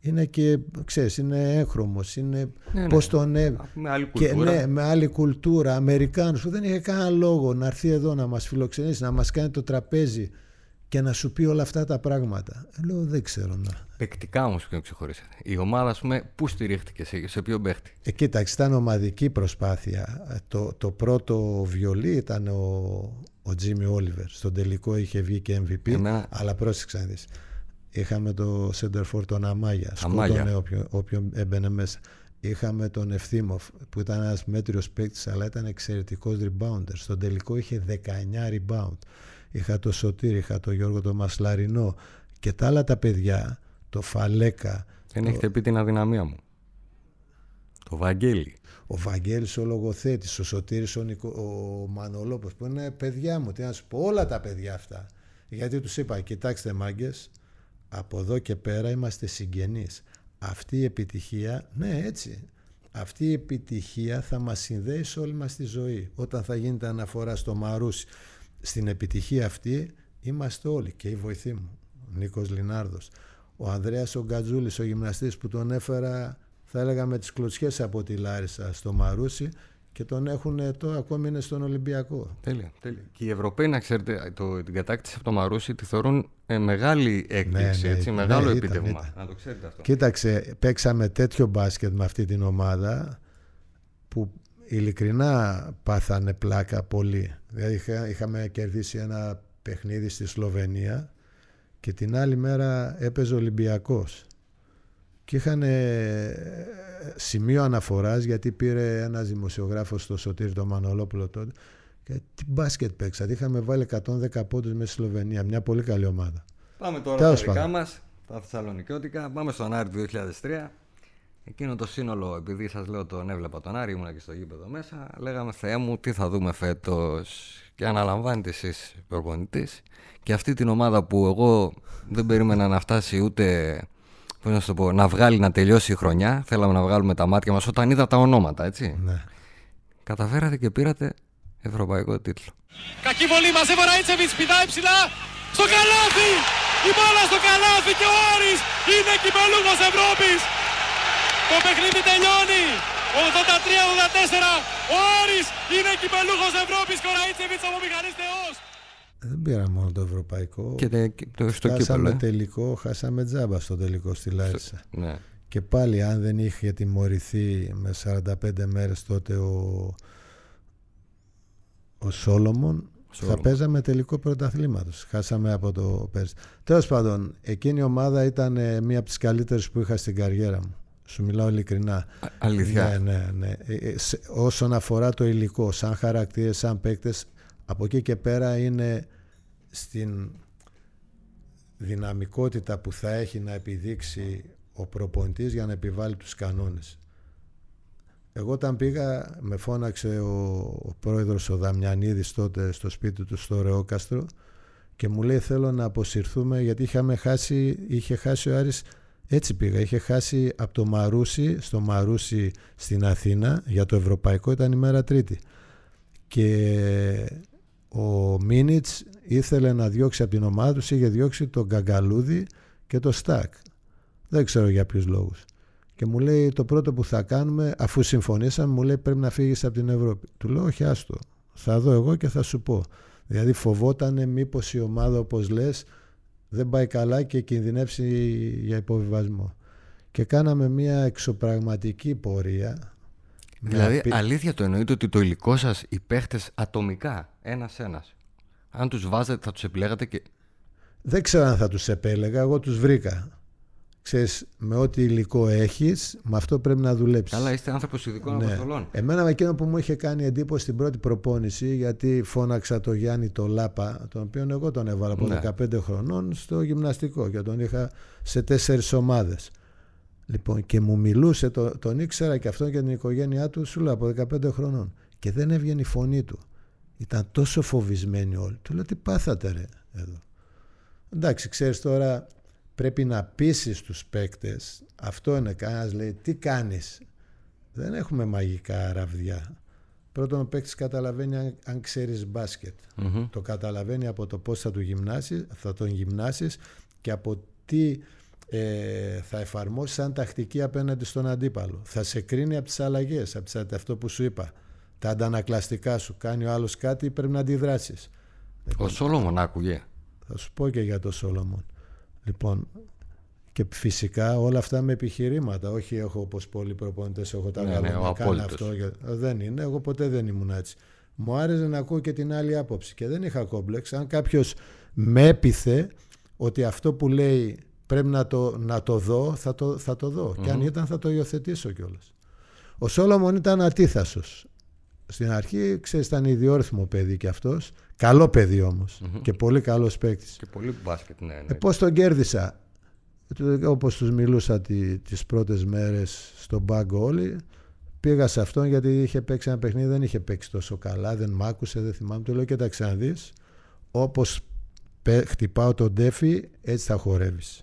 είναι και, ξέρεις, είναι έγχρωμος, είναι Ναι, ναι. πώς τον... έ- Με άλλη και, κουλτούρα. ναι, με άλλη κουλτούρα, Αμερικάνους που δεν είχε κανένα λόγο να έρθει εδώ να μας φιλοξενήσει, να μας κάνει το τραπέζι και να σου πει όλα αυτά τα πράγματα. Ε, Λέω δεν ξέρω να. Παικτικά όμως ποιον ξεχωρίσατε. Η ομάδα, ας πούμε, πού στηρίχτηκε, σε, σε ποιο παίχτη; Ε, κοίταξε, ήταν ομαδική προσπάθεια. Ε, Το, το πρώτο βιολί ήταν ο, ο Τζίμι Όλιβερ. Στον τελικό είχε βγει και MVP. Εμένα- Αλλά πρόσεξε να δεις. Είχαμε το Σέντερφορ τον Αμάγια. Αμάγια. Σκότωνε όποιον, όποιον έμπαινε μέσα. Είχαμε τον Ευθύμοφ που ήταν ένας μέτριος παίκτης, αλλά ήταν εξαιρετικός rebounder. Στον τελικό είχε 19 rebound. Είχα το Σωτήρι, είχα το Γιώργο το Μασλαρινό και τα άλλα τα παιδιά, το Φαλέκα, Δεν έχετε πει την αδυναμία μου. Το Βαγγέλη. ο Βαγγέλης ο λογοθέτης, ο Σωτήρης ο, Νικο, ο Μανολόπος που είναι παιδιά μου, τι να σου πω, όλα τα παιδιά αυτά. Γιατί τους είπα, κοιτάξτε μάγκες, από εδώ και πέρα είμαστε συγγενείς. Αυτή η επιτυχία, ναι έτσι, αυτή η επιτυχία θα μας συνδέει σε όλη μας τη ζωή. Όταν θα γίνεται αναφορά στο Μαρούσι, στην επιτυχία αυτή είμαστε όλοι και η βοηθή μου, ο Νίκος Λινάρδος. Ο Ανδρέας ο Γκατζούλης, ο γυμναστής που τον έφερα, θα έλεγα με τις κλωτσιές από τη Λάρισα στο Μαρούσι και τον έχουν τώρα ακόμη είναι στον Ολυμπιακό. Τέλεια, τέλεια. Και οι Ευρωπαίοι, να ξέρετε, το, την κατάκτηση από το Μαρούσι τη θεωρούν ε, μεγάλη έκπληξη, Ναι, ναι, έτσι, ναι, μεγάλο ήταν, επίτευγμα. ήταν. Να το ξέρετε αυτό. Κοίταξε, παίξαμε τέτοιο μπάσκετ με αυτή την ομάδα που ειλικρινά πάθανε πλάκα πολύ. Δηλαδή είχα- είχαμε κερδίσει ένα παιχνίδι στη Σλοβενία και την άλλη μέρα έπαιζε ο Ολυμπιακός. Και είχαν ε, σημείο αναφοράς γιατί πήρε ένας δημοσιογράφος στο Σωτήρι το Μανολόπουλο τότε και τι μπάσκετ παίξατε. Είχαμε βάλει 110 πόντους μέσα στη Σλοβενία. Μια πολύ καλή ομάδα. Πάμε τώρα Τέλος στα δικά πάντων. μας, τα Θεσσαλονικιώτικα. Πάμε στον Άρη του 2003. Εκείνο το σύνολο, επειδή σας λέω τον έβλεπα τον Άρη, ήμουνα και στο γήπεδο μέσα, λέγαμε Θεέ μου, τι θα δούμε φέτος. Και αναλαμβάνετε εσεί προπονητής. Και αυτή την ομάδα που εγώ δεν περίμενα να φτάσει ούτε. Πώς να σου το πω, να βγάλει να τελειώσει η χρονιά. Θέλαμε να βγάλουμε τα μάτια μας όταν είδα τα ονόματα, έτσι. Ναι. Καταφέρατε και πήρατε ευρωπαϊκό τίτλο. Κακή βολή μαζεύω Ραΐτσεβιτς, πηδάει ψηλά στο καλάθι! Η μπάλα στο καλάθι και ο Άρης είναι κυπελούχος Ευρώπης! Το παιχνίδι τελειώνει! 83-84 ο Άρης είναι κυπελούχος Ευρώπης και ο Ραΐτσεβιτς από μηχανής Θεός! Δεν πήρα μόνο το ευρωπαϊκό. Και, τε- και το, στο χάσαμε κύπελο. ε. τελικό, χάσαμε τζάμπα στο τελικό στη Λάρισα. Ναι. Και πάλι αν δεν είχε τιμωρηθεί με 45 μέρες τότε ο, ο Σόλομον, θα Σόλομον. παίζαμε τελικό πρωταθλήματος. Χάσαμε από το πέρσι. Τέλος πάντων, εκείνη η ομάδα ήταν ε, μία από τις καλύτερες που είχα στην καριέρα μου. Σου μιλάω ειλικρινά. Α- αλήθεια. Ναι, ναι, ναι. Ε, ε, σε- όσον αφορά το υλικό, σαν χαρακτήρες, σαν παίκτες, από εκεί και πέρα είναι στην δυναμικότητα που θα έχει να επιδείξει ο προπονητής για να επιβάλλει τους κανόνες. Εγώ όταν πήγα, με φώναξε ο, ο πρόεδρος ο Δαμιανίδης τότε στο σπίτι του στο Ρεόκαστρο και μου λέει θέλω να αποσυρθούμε γιατί είχαμε χάσει, είχε χάσει ο Άρης έτσι πήγα, είχε χάσει από το Μαρούσι στο Μαρούσι στην Αθήνα για το Ευρωπαϊκό ήταν η μέρα Τρίτη. Και ο Μίνιτς ήθελε να διώξει από την ομάδα τους είχε διώξει τον Γκαγκαλούδη και το Στακ. Δεν ξέρω για ποιους λόγους. Και μου λέει το πρώτο που θα κάνουμε αφού συμφωνήσαμε μου λέει πρέπει να φύγεις από την Ευρώπη. Του λέω όχι άστο. Θα δω εγώ και θα σου πω. Δηλαδή φοβότανε μήπως η ομάδα όπως λες δεν πάει καλά και κινδυνεύσει για υποβιβασμό. Και κάναμε μια εξωπραγματική πορεία. Με Δηλαδή, απει- αλήθεια το εννοείτε ότι το υλικό σας, οι παίχτες ατομικά, ένα-ένα. Αν τους βάζετε, θα τους επιλέγατε και. Δεν ξέρω αν θα τους επέλεγα, εγώ τους βρήκα. Ξέρεις, με ό,τι υλικό έχεις, με αυτό πρέπει να δουλέψεις. Καλά, είστε άνθρωπος ειδικών Ναι. αποστολών. Εμένα με εκείνο που μου είχε κάνει εντύπωση στην πρώτη προπόνηση, γιατί φώναξα το Γιάννη το Λάπα, τον οποίο εγώ τον έβαλα από Ναι. 15 χρονών στο γυμναστικό και τον είχα σε τέσσερις ομάδες. Λοιπόν, και μου μιλούσε, το, τον ήξερα και αυτόν και την οικογένειά του, σου λέω από 15 χρονών. Και δεν έβγαινε η φωνή του. Ήταν τόσο φοβισμένοι όλοι. Του λέω, τι πάθατε ρε εδώ. Εντάξει, ξέρεις τώρα, πρέπει να πείσει τους παίκτες. Αυτό είναι, κανένας λέει, τι κάνεις; Δεν έχουμε μαγικά ραβδιά. Πρώτον, ο παίκτης καταλαβαίνει αν, αν ξέρεις μπάσκετ. Μμμ. Το καταλαβαίνει από το πώς θα, του γυμνάσεις, θα τον γυμνάσεις και από τι ε, θα εφαρμόσεις σαν τακτική απέναντι στον αντίπαλο. Θα σε κρίνει από τις αλλαγές, από τις, αυτό που σου είπα. Τα αντανακλαστικά σου. Κάνει ο άλλος κάτι, πρέπει να αντιδράσεις. Ο Σόλομον άκουγε. Θα σου πω και για το Σόλομον. Λοιπόν, και φυσικά όλα αυτά με επιχειρήματα. Όχι έχω όπως πολλοί προπονητές, έχω τα ναι, ναι, κάνω αυτό. Δεν είναι. Εγώ ποτέ δεν ήμουν έτσι. Μου άρεσε να ακούω και την άλλη άποψη και δεν είχα κόμπλεξ. Αν κάποιος με έπιθε ότι αυτό που λέει πρέπει να το, να το δω, θα το, θα το δω. Και αν ήταν θα το υιοθετήσω κιόλας. Ο Σόλομον ήταν ατίθασος. Στην αρχή, ξέρεις, ήταν ιδιόρυθμο παιδί κι αυτός. Καλό παιδί Και πολύ καλός παίκτης. Και πολύ μπάσκετ, ναι. ναι. Ε, Πώς τον κέρδισα; Όπως τους μιλούσα τι, τις πρώτες μέρες στον μπάγκο όλοι πήγα σε αυτόν γιατί είχε παίξει ένα παιχνίδι δεν είχε παίξει τόσο καλά δεν μ' άκουσε, δεν θυμάμαι του λέω κοίταξε να δεις όπως χτυπάω τον τέφι έτσι θα χορεύεις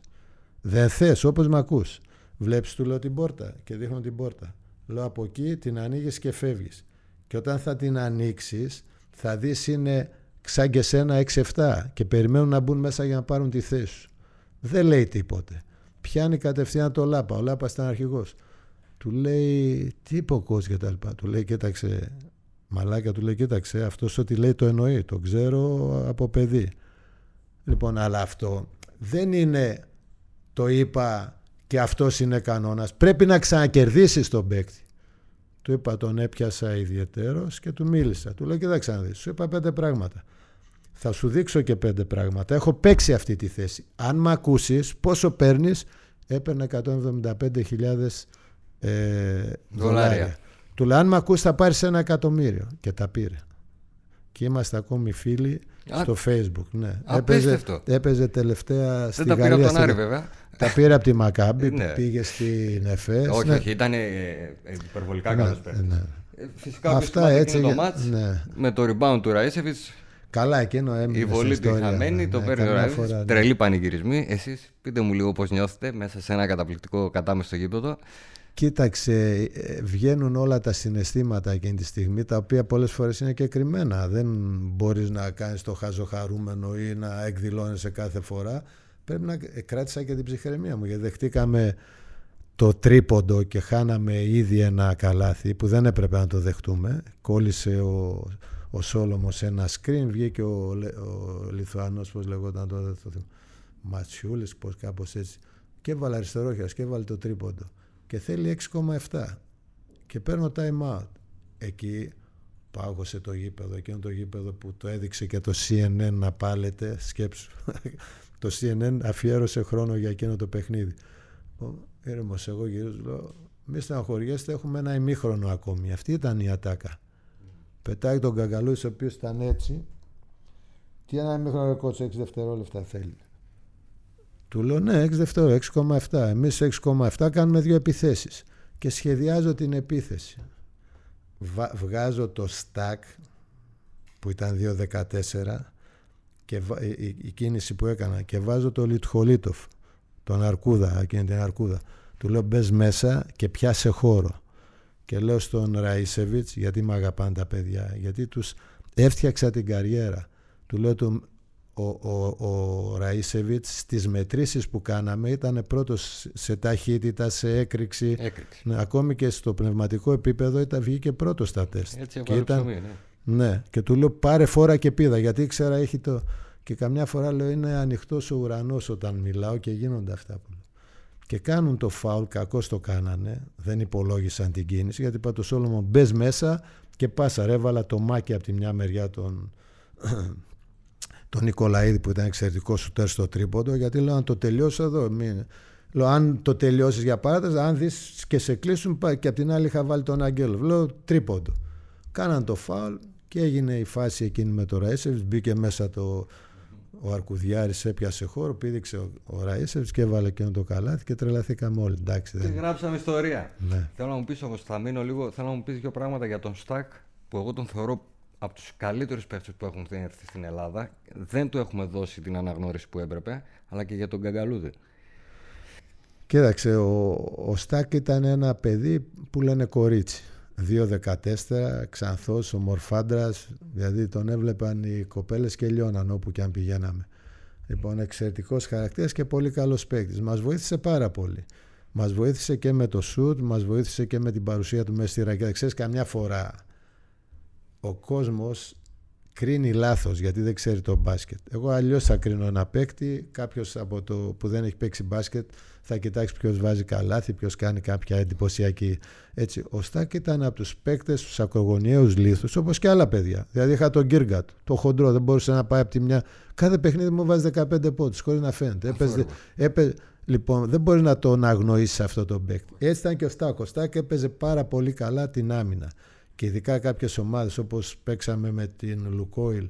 δεν θες όπως με ακούς βλέπεις του λέω την πόρτα και δείχνω την πόρτα λέω από εκεί την ανοίγεις και φεύγεις και όταν θα την ανοίξεις, θα δεις είναι σαν και σένα 6-7 και περιμένουν να μπουν μέσα για να πάρουν τη θέση σου δεν λέει τίποτε. Πιάνει κατευθείαν το Λάπα. Ο Λάπας ήταν αρχηγός. Του λέει τι είπε ο και τα λοιπά. Του λέει κοίταξε μαλάκα του λέει κοίταξε αυτός ό,τι λέει το εννοεί. Το ξέρω από παιδί. Λοιπόν αλλά αυτό δεν είναι το είπα και αυτός είναι κανόνας. Πρέπει να ξανακερδίσεις τον παίκτη. Του είπα τον έπιασα ιδιαίτερος και του μίλησα. Του λέω κοίταξε να δεις. Σου είπα πέντε πράγματα. Θα σου δείξω και πέντε πράγματα. Έχω παίξει αυτή τη θέση. Αν με ακούσεις, πόσο παίρνεις, έπαιρνε 175.000 ε, δολάρια. Του λέει, αν με ακούσει, θα πάρεις ένα εκατομμύριο. Και τα πήρε. Και είμαστε ακόμη φίλοι στο facebook. Ναι. Έπαιζε, έπαιζε τελευταία στη Δεν τα πήρε από τον Άρη, βέβαια. Τα πήρε από τη Μακάμπη, ναι. πήγε στην ΕΦΕΣ. Όχι, ναι. όχι, ήταν ε, υπερβολικά ναι, καλός ναι. Ε, φυσικά Αυτά έτσι. Το μάτς, ναι. Με το rebound του Ραΐσεβιτς Καλά, εκείνο έμεινε. Η βολή του χαμένη, το ναι, παίρνει ο ναι. Τρελή πανηγυρισμή. Εσείς πείτε μου λίγο πώς νιώθετε μέσα σε ένα καταπληκτικό κατάμεστο γήπεδο. Κοίταξε, ε, βγαίνουν όλα τα συναισθήματα εκείνη τη στιγμή, τα οποία πολλές φορές είναι και κρυμμένα. Δεν μπορείς να κάνεις το χαζοχαρούμενο ή να εκδηλώνεσαι κάθε φορά. Πρέπει να ε, κράτησα και την ψυχραιμία μου, γιατί δεχτήκαμε το τρίποντο και χάναμε ήδη ένα καλάθι που δεν έπρεπε να το δεχτούμε. Κόλλησε ο, ο Σόλομος σε ένα screen, βγήκε ο, ο Λιθουανός, πώς λεγόταν τότε, το Ματσιούλης, πώς κάπως έτσι, και έβαλε αριστερόχειας και έβαλε το τρίποντο. Και θέλει 6,7 και παίρνω time out. Εκεί πάγωσε το γήπεδο, εκείνο το γήπεδο που το έδειξε και το CNN να πάλετε, σκέψου. το CNN αφιέρωσε χρόνο για εκείνο το παιχνίδι. Ήρεμος εγώ γύρω λέω, μη στεναχωριέστε, έχουμε ένα ημίχρονο ακόμη. Αυτή ήταν η ατάκα. Πετάει τον Καγκαλούση, ο οποίος ήταν έτσι. Τι ένα μικρό ρεκόρ 6 δευτερόλεπτα θέλει. Του λέω ναι, 6 δευτερόλεπτα, 6,7. Εμείς 6,7 κάνουμε δύο επιθέσεις. Και σχεδιάζω την επίθεση. βγάζω το stack που ήταν 2.14 και η, η, κίνηση που έκανα και βάζω το Λιτχολίτοφ, τον Αρκούδα, εκείνη την Αρκούδα. Του λέω μπες μέσα και πιάσε χώρο και λέω στον Ραΐσεβιτς γιατί με αγαπάνε τα παιδιά γιατί τους έφτιαξα την καριέρα του λέω του, ο, ο, ο Ραΐσεβιτς στις μετρήσεις που κάναμε ήταν πρώτος σε ταχύτητα, σε έκρηξη, έκρηξη. Ναι, ακόμη και στο πνευματικό επίπεδο ήταν, βγήκε πρώτος στα τεστ Έτσι και ήταν, ψωμί, ναι. ναι. και του λέω πάρε φόρα και πίδα γιατί ήξερα έχει το και καμιά φορά λέω είναι ανοιχτός ο ουρανός όταν μιλάω και γίνονται αυτά που λέω και κάνουν το φάουλ, κακώς το κάνανε, δεν υπολόγισαν την κίνηση, γιατί είπα το Σόλομον μπες μέσα και πάσα, έβαλα το μάκι από τη μια μεριά τον, τον Νικολαίδη που ήταν εξαιρετικό σου τέρ στο τρίποντο, γιατί λέω αν το τελειώσω εδώ, μην... Λέω, αν το τελειώσεις για παράδειγμα, αν δεις και σε κλείσουν, και από την άλλη είχα βάλει τον Αγγέλο. Λέω τρίποντο. Κάναν το φάουλ και έγινε η φάση εκείνη με το Ραίσεβιτ. Μπήκε μέσα το, ο Αρκουδιάρης έπιασε χώρο, πήδηξε ο, ο Ραΐσεβιτς και έβαλε και το καλάθι και τρελαθήκαμε όλοι. Εντάξει, δεν... Και γράψαμε ιστορία. Ναι. Θέλω να μου πεις όμως, θα μείνω λίγο, θέλω να μου πεις δύο πράγματα για τον Στακ που εγώ τον θεωρώ από τους καλύτερους παίχτες που έχουν έρθει στην Ελλάδα. Δεν του έχουμε δώσει την αναγνώριση που έπρεπε, αλλά και για τον Καγκαλούδη. Κοίταξε, ο, ο Στάκ ήταν ένα παιδί που λένε κορίτσι. 2-14, ξανθός, ομορφάντρας, δηλαδή τον έβλεπαν οι κοπέλες και λιώναν όπου και αν πηγαίναμε. Λοιπόν, εξαιρετικός χαρακτήρας και πολύ καλός παίκτης. Μας βοήθησε πάρα πολύ. Μας βοήθησε και με το σουτ, μας βοήθησε και με την παρουσία του μέσα στη ρακέτα. Ξέρεις, καμιά φορά ο κόσμος κρίνει λάθος γιατί δεν ξέρει το μπάσκετ. Εγώ αλλιώς θα κρίνω ένα παίκτη, κάποιος από το που δεν έχει παίξει μπάσκετ θα κοιτάξει ποιος βάζει καλάθι, ποιος κάνει κάποια εντυπωσιακή. Έτσι, ο Στάκ ήταν από τους παίκτες, τους ακρογωνιαίους λίθους, όπως και άλλα παιδιά. Δηλαδή είχα τον Γκίργκατ, το χοντρό, δεν μπορούσε να πάει από τη μια. Κάθε παιχνίδι μου βάζει 15 πόντους, χωρίς να φαίνεται. Έπαιζε, έπαιζε, λοιπόν, δεν μπορεί να τον αγνοήσει αυτό το παίκτη. Έτσι ήταν και ο Στάκ. Ο Στάκ έπαιζε πάρα πολύ καλά την άμυνα. Και ειδικά κάποιες ομάδες όπως παίξαμε με την Λουκόιλ,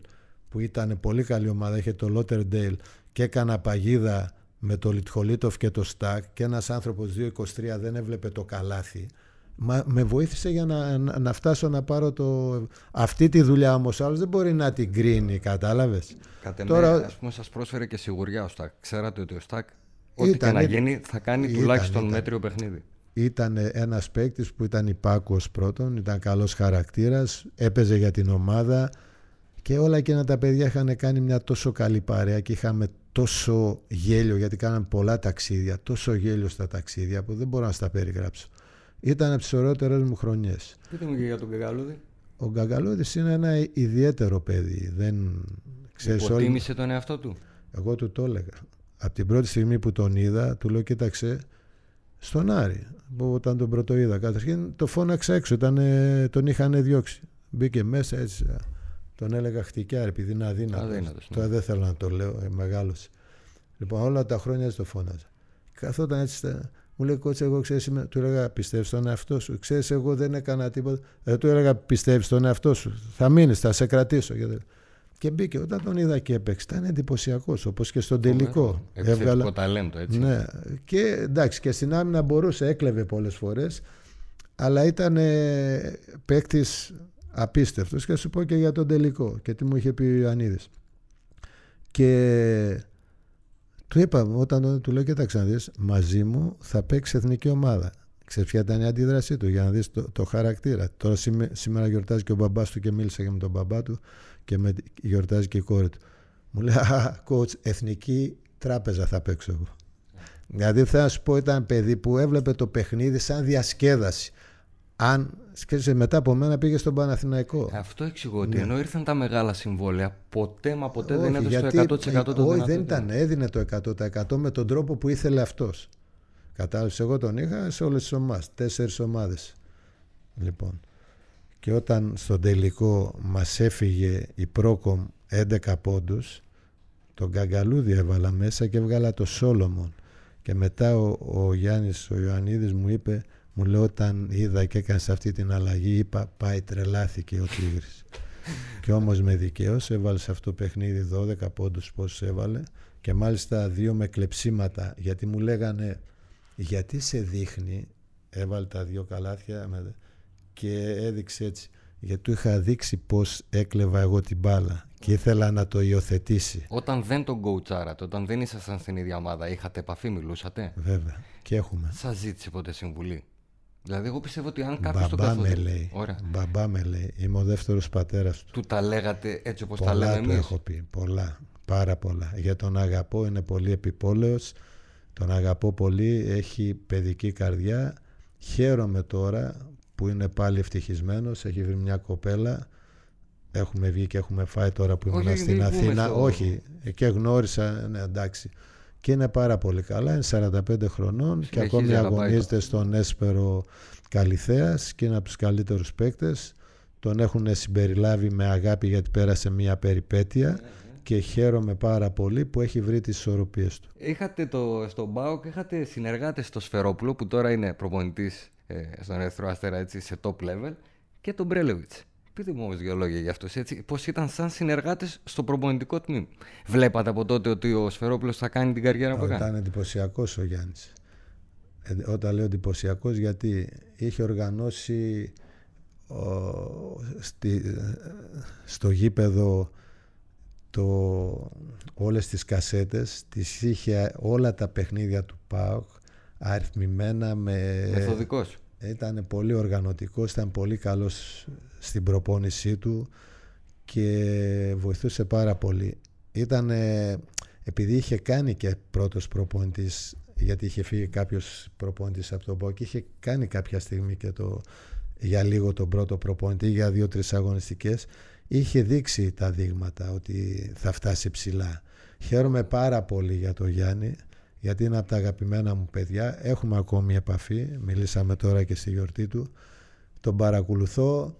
που ήταν πολύ καλή ομάδα, είχε το Λότερντέιλ και έκανα παγίδα με το Λιτχολίτοφ και το Στακ και ένας άνθρωπος 2-23 δεν έβλεπε το καλάθι Μα, με βοήθησε για να, να, φτάσω να πάρω το... Αυτή τη δουλειά όμως άλλος δεν μπορεί να την κρίνει, κατάλαβες; Κατ' Τώρα... ας πούμε, σας πρόσφερε και σιγουριά ο Στακ. Ξέρατε ότι ο Στακ, ό,τι και να γίνει, θα κάνει ήταν, τουλάχιστον ήταν, μέτριο παιχνίδι. Ήταν ένας παίκτης που ήταν υπάκουος πρώτον, ήταν καλός χαρακτήρας, έπαιζε για την ομάδα και όλα εκείνα τα παιδιά είχαν κάνει μια τόσο καλή παρέα και είχαμε τόσο γέλιο, γιατί κάναμε πολλά ταξίδια, τόσο γέλιο στα ταξίδια που δεν μπορώ να στα περιγράψω. Ήταν από τις ωραιότερες μου χρονιές. Πείτε μου και για τον Γκαγκαλούδη. Ο Γκαγκαλούδη είναι ένα ιδιαίτερο παιδί. Δεν ξέρεις Υποτίμησε τον εαυτό του; Εγώ του το έλεγα. Από την πρώτη στιγμή που τον είδα, του λέω: Κοίταξε, στον Άρη, που όταν τον πρώτο είδα. Καταρχήν το φώναξα έξω, ήταν, τον είχαν διώξει. Μπήκε μέσα έτσι. Τον έλεγα χτυκιά επειδή είναι αδύνατος. Ναι. Τώρα δεν θέλω να το λέω, ε, μεγάλος. Λοιπόν, όλα τα χρόνια έτσι το φώναζα. Καθόταν έτσι. Μου λέει κότσε, εγώ ξέρεις, του έλεγα πιστεύεις στον εαυτό σου. Ξέρεις, εγώ δεν έκανα τίποτα. Δεν του έλεγα πιστεύεις στον εαυτό σου. Θα μείνεις, θα σε κρατήσω. Και μπήκε. Όταν τον είδα και έπαιξε, ήταν εντυπωσιακός, όπως και στον τελικό. Έβγαλα. ταλέντο, έτσι. Ναι. Και εντάξει, και στην άμυνα μπορούσε, έκλεβε πολλές φορές. Αλλά ήταν παίκτης απίστευτος και θα σου πω και για τον τελικό και τι μου είχε πει ο Ιωαννίδης και του είπα όταν του λέω κοίταξε να δεις μαζί μου θα παίξει εθνική ομάδα Ξέρεις ποια ήταν η αντίδρασή του για να δεις το, το χαρακτήρα. Τώρα σήμερα γιορτάζει και ο μπαμπάς του και μίλησα και με τον μπαμπά του και με, γιορτάζει και η κόρη του. Μου λέει, α, coach, εθνική τράπεζα θα παίξω εγώ. Δηλαδή θέλω να σου πω ήταν παιδί που έβλεπε το παιχνίδι σαν διασκέδαση αν σκέφτεσαι μετά από μένα πήγε στον Παναθηναϊκό. Αυτό εξηγώ ότι ναι. ενώ ήρθαν τα μεγάλα συμβόλαια, ποτέ μα ποτέ όχι, δεν έδωσε το 100% το Όχι, δεν ήταν, έδινε το 100% με τον τρόπο που ήθελε αυτός. Κατάλαβες, εγώ τον είχα σε όλες τις ομάδες. Τέσσερις ομάδες. Λοιπόν. Και όταν στο τελικό μας έφυγε η Πρόκομ 11 πόντους, τον Καγκαλούδη έβαλα μέσα και έβγαλα το Σόλομον. Και μετά ο, ο Γιάννης ο Ιωαννίδης μου είπε μου λέει όταν είδα και έκανες αυτή την αλλαγή είπα πάει τρελάθηκε ο Τίγρης και όμως με δικαίως έβαλε σε αυτό το παιχνίδι 12 πόντους πόσους έβαλε και μάλιστα δύο με κλεψίματα γιατί μου λέγανε γιατί σε δείχνει έβαλε τα δύο καλάθια και έδειξε έτσι γιατί του είχα δείξει πως έκλεβα εγώ την μπάλα και ήθελα να το υιοθετήσει. Όταν δεν τον κοουτσάρατε, όταν δεν ήσασταν στην ίδια ομάδα, είχατε επαφή, μιλούσατε; Βέβαια, και έχουμε. Σας ζήτησε ποτέ συμβουλή; Δηλαδή, εγώ πιστεύω ότι αν κάποιος τον καθόταν. Με λέει. Μπαμπά με λέει. Είμαι ο δεύτερος πατέρας του. Του τα λέγατε έτσι όπως τα λέμε εμείς; έχω πει. Πολλά. Πάρα πολλά. Για τον αγαπώ είναι πολύ επιπόλαιος. Τον αγαπώ πολύ. Έχει παιδική καρδιά. Χαίρομαι τώρα που είναι πάλι ευτυχισμένος. Έχει βρει μια κοπέλα. Έχουμε βγει και έχουμε φάει τώρα που ήμουν στην Αθήνα. Όχι, και γνώρισα, ναι, εντάξει και είναι πάρα πολύ καλά, είναι 45 χρονών και ακόμη αγωνίζεται στον Έσπερο Καλυθέας και είναι από τους καλύτερους παίκτες. Τον έχουν συμπεριλάβει με αγάπη γιατί πέρασε μια περιπέτεια ναι, ναι. Και χαίρομαι πάρα πολύ που έχει βρει τις ισορροπίες του. Είχατε το, στον ΠΑΟΚ, είχατε συνεργάτες στο Σφερόπουλο που τώρα είναι προπονητής ε, στον Ερυθρό Αστέρα έτσι, σε top level και τον Μπρέλεβιτς. Πείτε μου όμως δύο λόγια για αυτό. Πώς ήταν σαν συνεργάτες στο προπονητικό τμήμα. Βλέπατε από τότε ότι ο Σφερόπουλος θα κάνει την καριέρα που έκανε; Ήταν εντυπωσιακός ο Γιάννης. Ε, όταν λέω εντυπωσιακός, γιατί είχε οργανώσει ο, στη, στο γήπεδο το, όλες τις κασέτες τις είχε όλα τα παιχνίδια του ΠΑΟΚ αριθμημένα με... Μεθοδικός. Ήταν πολύ οργανωτικός, ήταν πολύ καλός στην προπόνησή του και βοηθούσε πάρα πολύ. Ήταν επειδή είχε κάνει και πρώτος προπονητής γιατί είχε φύγει κάποιος προπονητής από τον ΠΟΚ είχε κάνει κάποια στιγμή και το, για λίγο τον πρώτο προπονητή για δύο-τρεις αγωνιστικές είχε δείξει τα δείγματα ότι θα φτάσει ψηλά. Χαίρομαι πάρα πολύ για το Γιάννη γιατί είναι από τα αγαπημένα μου παιδιά. Έχουμε ακόμη επαφή μιλήσαμε τώρα και στη γιορτή του. Τον παρακολουθώ.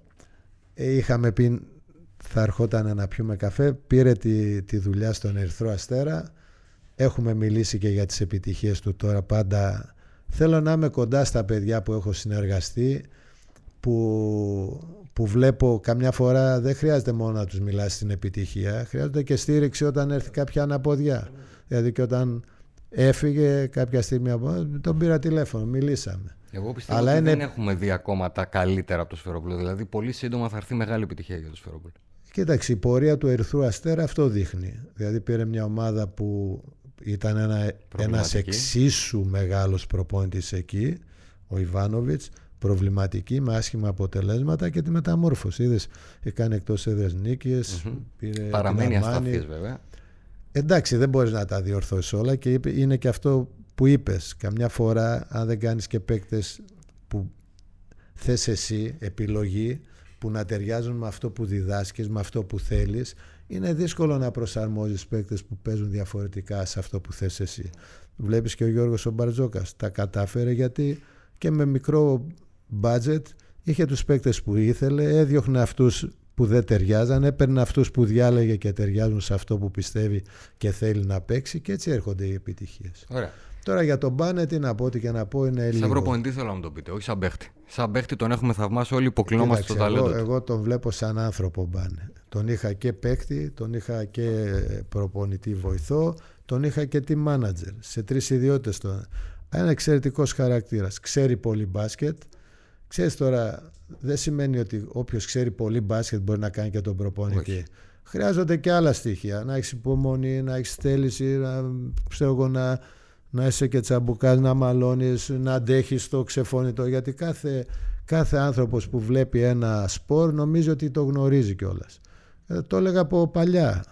Ε, είχαμε πει θα ερχόταν να πιούμε καφέ. Πήρε τη, τη δουλειά στον Ερυθρό Αστέρα. Έχουμε μιλήσει και για τις επιτυχίες του τώρα πάντα. Θέλω να είμαι κοντά στα παιδιά που έχω συνεργαστεί που, που βλέπω καμιά φορά δεν χρειάζεται μόνο να τους μιλάς στην επιτυχία χρειάζεται και στήριξη όταν έρθει κάποια αναποδιά δηλαδή και όταν έφυγε κάποια στιγμή από τον πήρα τηλέφωνο, μιλήσαμε εγώ πιστεύω Αλλά ότι είναι... δεν έχουμε δει ακόμα τα καλύτερα από το Σφαιρόπουλο. Δηλαδή, πολύ σύντομα θα έρθει μεγάλη επιτυχία για το Σφαιρόπουλο. Κοίταξε, η πορεία του Ερυθρού Αστέρα αυτό δείχνει. Δηλαδή, πήρε μια ομάδα που ήταν ένα, ένας εξίσου μεγάλος προπόνητης εκεί, ο Ιβάνοβιτς, προβληματική με άσχημα αποτελέσματα και τη μεταμόρφωση. Είδες, έκανε εκτός έδρες νίκες, mm-hmm. Παραμένει ασταθής βέβαια. Εντάξει, δεν μπορείς να τα διορθώσεις όλα και είναι και αυτό που είπες. Καμιά φορά, αν δεν κάνεις και παίκτες που θες εσύ, επιλογή, που να ταιριάζουν με αυτό που διδάσκεις, με αυτό που θέλεις, είναι δύσκολο να προσαρμόζεις παίκτες που παίζουν διαφορετικά σε αυτό που θες εσύ. Βλέπεις και ο Γιώργος ο Μπαρτζόκας τα κατάφερε γιατί και με μικρό budget είχε τους παίκτες που ήθελε, έδιωχνε αυτούς που δεν ταιριάζαν, έπαιρνε αυτούς που διάλεγε και ταιριάζουν σε αυτό που πιστεύει και θέλει να παίξει και έτσι έρχονται οι επιτυχίες. Ωραία. Τώρα για τον Μπάνε, τι να πω, ό,τι και να πω είναι λίγο. Σαν προπονητή θέλω να μου το πείτε, όχι σαν παίχτη. Σαν παίχτη τον έχουμε θαυμάσει όλοι, υποκλεινόμαστε στο ταλέντο. Εγώ, εγώ τον βλέπω σαν άνθρωπο Μπάνε. Τον είχα και παίχτη, τον είχα και προπονητή βοηθό, τον είχα και τι μάνατζερ. Σε τρεις ιδιότητες τον. Ένα εξαιρετικός χαρακτήρας. Ξέρει πολύ μπάσκετ. Ξέρεις τώρα, δεν σημαίνει ότι όποιος ξέρει πολύ μπάσκετ μπορεί να κάνει και τον προπονητή. Όχι. Χρειάζονται και άλλα στοιχεία. Να έχεις υπομονή, να έχεις θέληση, να, ξέρω εγώ, να, να είσαι και τσαμπουκάς, να μαλώνεις, να αντέχεις το ξεφώνητο γιατί κάθε, κάθε άνθρωπος που βλέπει ένα σπορ νομίζει ότι το γνωρίζει κιόλας. Ε, το έλεγα από παλιά.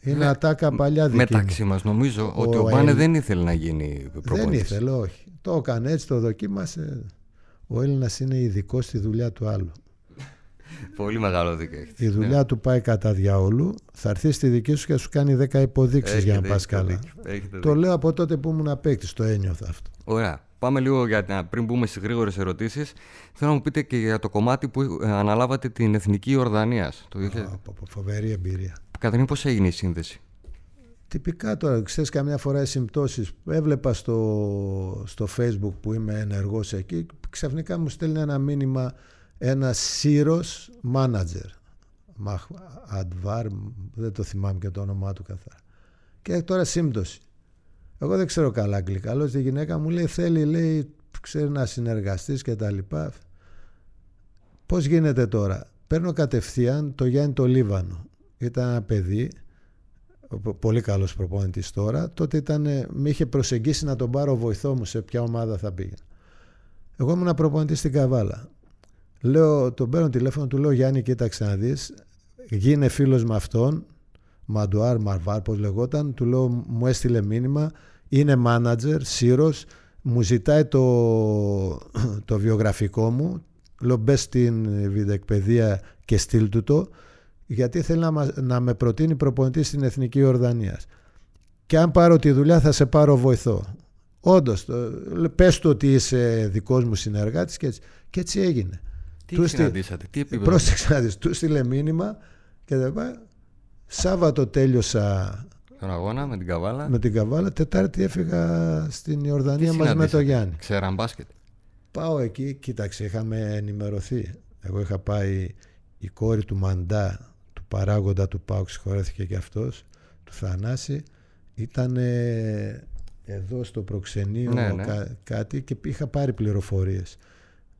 Είναι Με, ατάκα παλιά δική Μεταξύ μας νομίζω ο ότι ο Μπάνε δεν ήθελε να γίνει προπονητής. Δεν ήθελε, όχι. Το έκανε έτσι, το δοκίμασε. Ο Έλληνας είναι ειδικό στη δουλειά του άλλου. Πολύ μεγάλο δίκαιο Η δουλειά ναι. του πάει κατά διαόλου. Θα έρθει στη δική σου και σου κάνει 10 υποδείξεις για να πας καλά. Το λέω από τότε που ήμουν παίκτης, το ένιωθα αυτό. Ωραία. Πάμε λίγο για πριν μπούμε στις γρήγορες ερωτήσεις. Θέλω να μου πείτε και για το κομμάτι που ε, αναλάβατε την Εθνική Ορδανίας. Το φοβερή εμπειρία. Καταρχήν, πώς έγινε η σύνδεση; Τυπικά τώρα, ξέρεις καμιά φορά οι συμπτώσεις έβλεπα στο, στο facebook που είμαι ενεργός εκεί ξαφνικά μου στέλνει ένα μήνυμα ένα σύρος μάνατζερ. Αντβάρ, δεν το θυμάμαι και το όνομά του καθαρά. Και τώρα σύμπτωση. Εγώ δεν ξέρω καλά αγγλικά. Αλλά η γυναίκα μου λέει θέλει, λέει, ξέρει να συνεργαστείς και τα λοιπά. Πώς γίνεται τώρα; Παίρνω κατευθείαν το Γιάννη το Λίβανο. Ήταν ένα παιδί, πολύ καλός προπόνητης τώρα. Τότε ήταν, με είχε προσεγγίσει να τον πάρω βοηθό μου σε ποια ομάδα θα πήγαινε. Εγώ ήμουν προπονητής στην Καβάλα. Λέω, τον παίρνω τηλέφωνο, του λέω Γιάννη, κοίταξε να δεις. Γίνε φίλος με αυτόν, Μαντουάρ Μαρβάρ, πώς λεγόταν. Του λέω, μου έστειλε μήνυμα. Είναι manager, σύρος. Μου ζητάει το, το βιογραφικό μου. Λέω, μπες στην βιντεεκπαιδεία και στείλ του το. Γιατί θέλει να, να με προτείνει προπονητής στην Εθνική Ορδανίας. Και αν πάρω τη δουλειά θα σε πάρω βοηθό. Όντως, πες του ότι είσαι δικός μου συνεργάτης και έτσι. Και έτσι έγινε. Τι του συναντήσατε, τι επίπεδο. Πρόσεξε να δεις, του στείλε μήνυμα και δεν πάει. Σάββατο τέλειωσα τον αγώνα με την Καβάλα. Με την Καβάλα. Τετάρτη έφυγα στην Ιορδανία μαζί με τον Γιάννη. Ξέραν μπάσκετ; Πάω εκεί, κοίταξε, είχαμε ενημερωθεί. Εγώ είχα πάει η κόρη του Μαντά, του παράγοντα του Πάουξ, συγχωρέθηκε και αυτός, του Θανάση, ήταν εδώ στο προξενείο ναι, ναι. κάτι και είχα πάρει πληροφορίες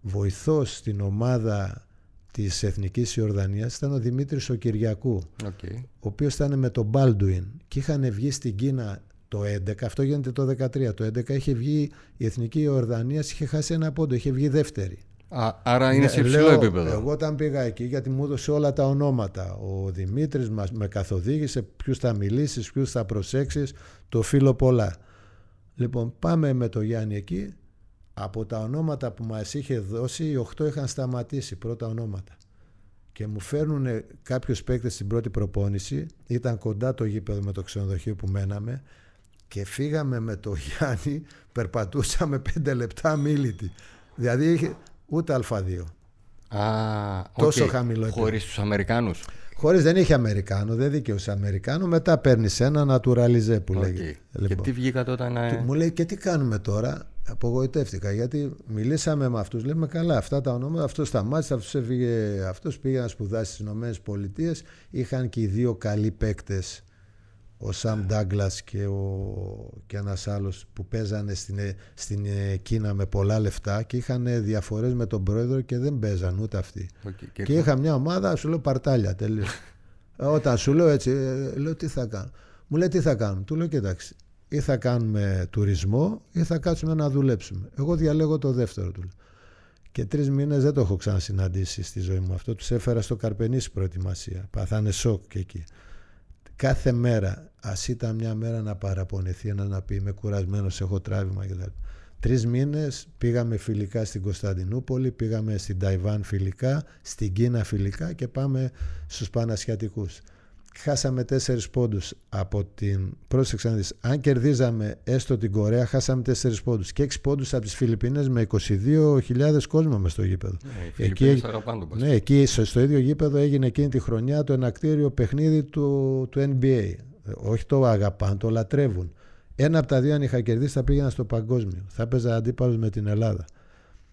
βοηθός στην ομάδα της Εθνικής Ιορδανίας ήταν ο Δημήτρης ο Κυριακού okay. ο οποίος ήταν με τον Μπάλντουιν και είχαν βγει στην Κίνα το 11, αυτό γίνεται το 13 το 11 είχε βγει η Εθνική Ιορδανία είχε χάσει ένα πόντο, είχε βγει δεύτερη Α, άρα είναι Ναι, σε υψηλό λέω, επίπεδο. Εγώ όταν πήγα εκεί, γιατί μου έδωσε όλα τα ονόματα. Ο Δημήτρης μας με καθοδήγησε ποιους θα μιλήσεις, ποιους θα προσέξεις, το φίλο πολλά. Λοιπόν, πάμε με το Γιάννη εκεί. Από τα ονόματα που μας είχε δώσει, οι 8 είχαν σταματήσει πρώτα ονόματα. Και μου φέρνουν κάποιους παίκτες στην πρώτη προπόνηση. Ήταν κοντά το γήπεδο με το ξενοδοχείο που μέναμε. Και φύγαμε με το Γιάννη, περπατούσαμε πέντε λεπτά αμίλητοι. Δηλαδή ούτε Α2. Α, Τόσο οκ. χαμηλό επίπεδο. Χωρίς τους Αμερικάνους. Χωρίς δεν είχε Αμερικάνο, δεν δικαιούσαι Αμερικάνο. Μετά παίρνεις ένα naturalize που Οκ. λέγεται. Και Λοιπόν. τι βγήκατε όταν... ε, Και μου λέει και τι κάνουμε τώρα; Απογοητεύτηκα γιατί μιλήσαμε με αυτούς. Λέμε καλά, αυτά τα ονόματα. Αυτός σταμάτησε, αυτός έφυγε. Αυτός πήγε να σπουδάσει στις ΗΠΑ. Είχαν και οι δύο καλοί παίκτες, ο Σαμ Ντάγκλας και, ο... και ένας άλλος που παίζανε στην, ε- στην ε, Κίνα με πολλά λεφτά και είχαν διαφορές με τον πρόεδρο και δεν παίζαν ούτε αυτοί. οκ. Και- Και είχα μια ομάδα, σου λέω παρτάλια τελείως. Όταν σου λέω έτσι, ε, λέω τι θα κάνω; Μου λέει τι θα κάνουμε; Του λέω κοιτάξτε, ή θα κάνουμε τουρισμό ή θα κάτσουμε να δουλέψουμε. Εγώ διαλέγω το δεύτερο του. λέω. Και τρεις μήνες δεν το έχω ξανασυναντήσει στη ζωή μου αυτό. Τους έφερα στο Καρπενήσι προετοιμασία. Παθάνε σοκ και εκεί. Κάθε μέρα, ας ήταν μια μέρα να παραπονεθεί, ένας να πει Είμαι κουρασμένος, έχω τράβημα κτλ. Τρεις μήνες πήγαμε φιλικά στην Κωνσταντινούπολη, πήγαμε στην Ταϊβάν φιλικά, στην Κίνα φιλικά και πάμε στους Πανασιατικούς. Χάσαμε τέσσερις πόντους από την. Πρόσεξε να δεις, αν κερδίζαμε έστω την Κορέα, χάσαμε τέσσερις πόντους. Και έξι πόντους από τις Φιλιππίνες με 22.000 κόσμο μες στο γήπεδο. Ναι, οι Εκεί, Φιλιππίνες αγαπάνε τον μπάσκετ. ναι, εκεί στο, στο ίδιο γήπεδο έγινε εκείνη τη χρονιά το ενακτήριο παιχνίδι του, του NBA. Ε, Όχι το αγαπάν, το λατρεύουν. Ένα από τα δύο αν είχα κερδίσει θα πήγαινα στο παγκόσμιο. Θα έπαιζα αντίπαλος με την Ελλάδα.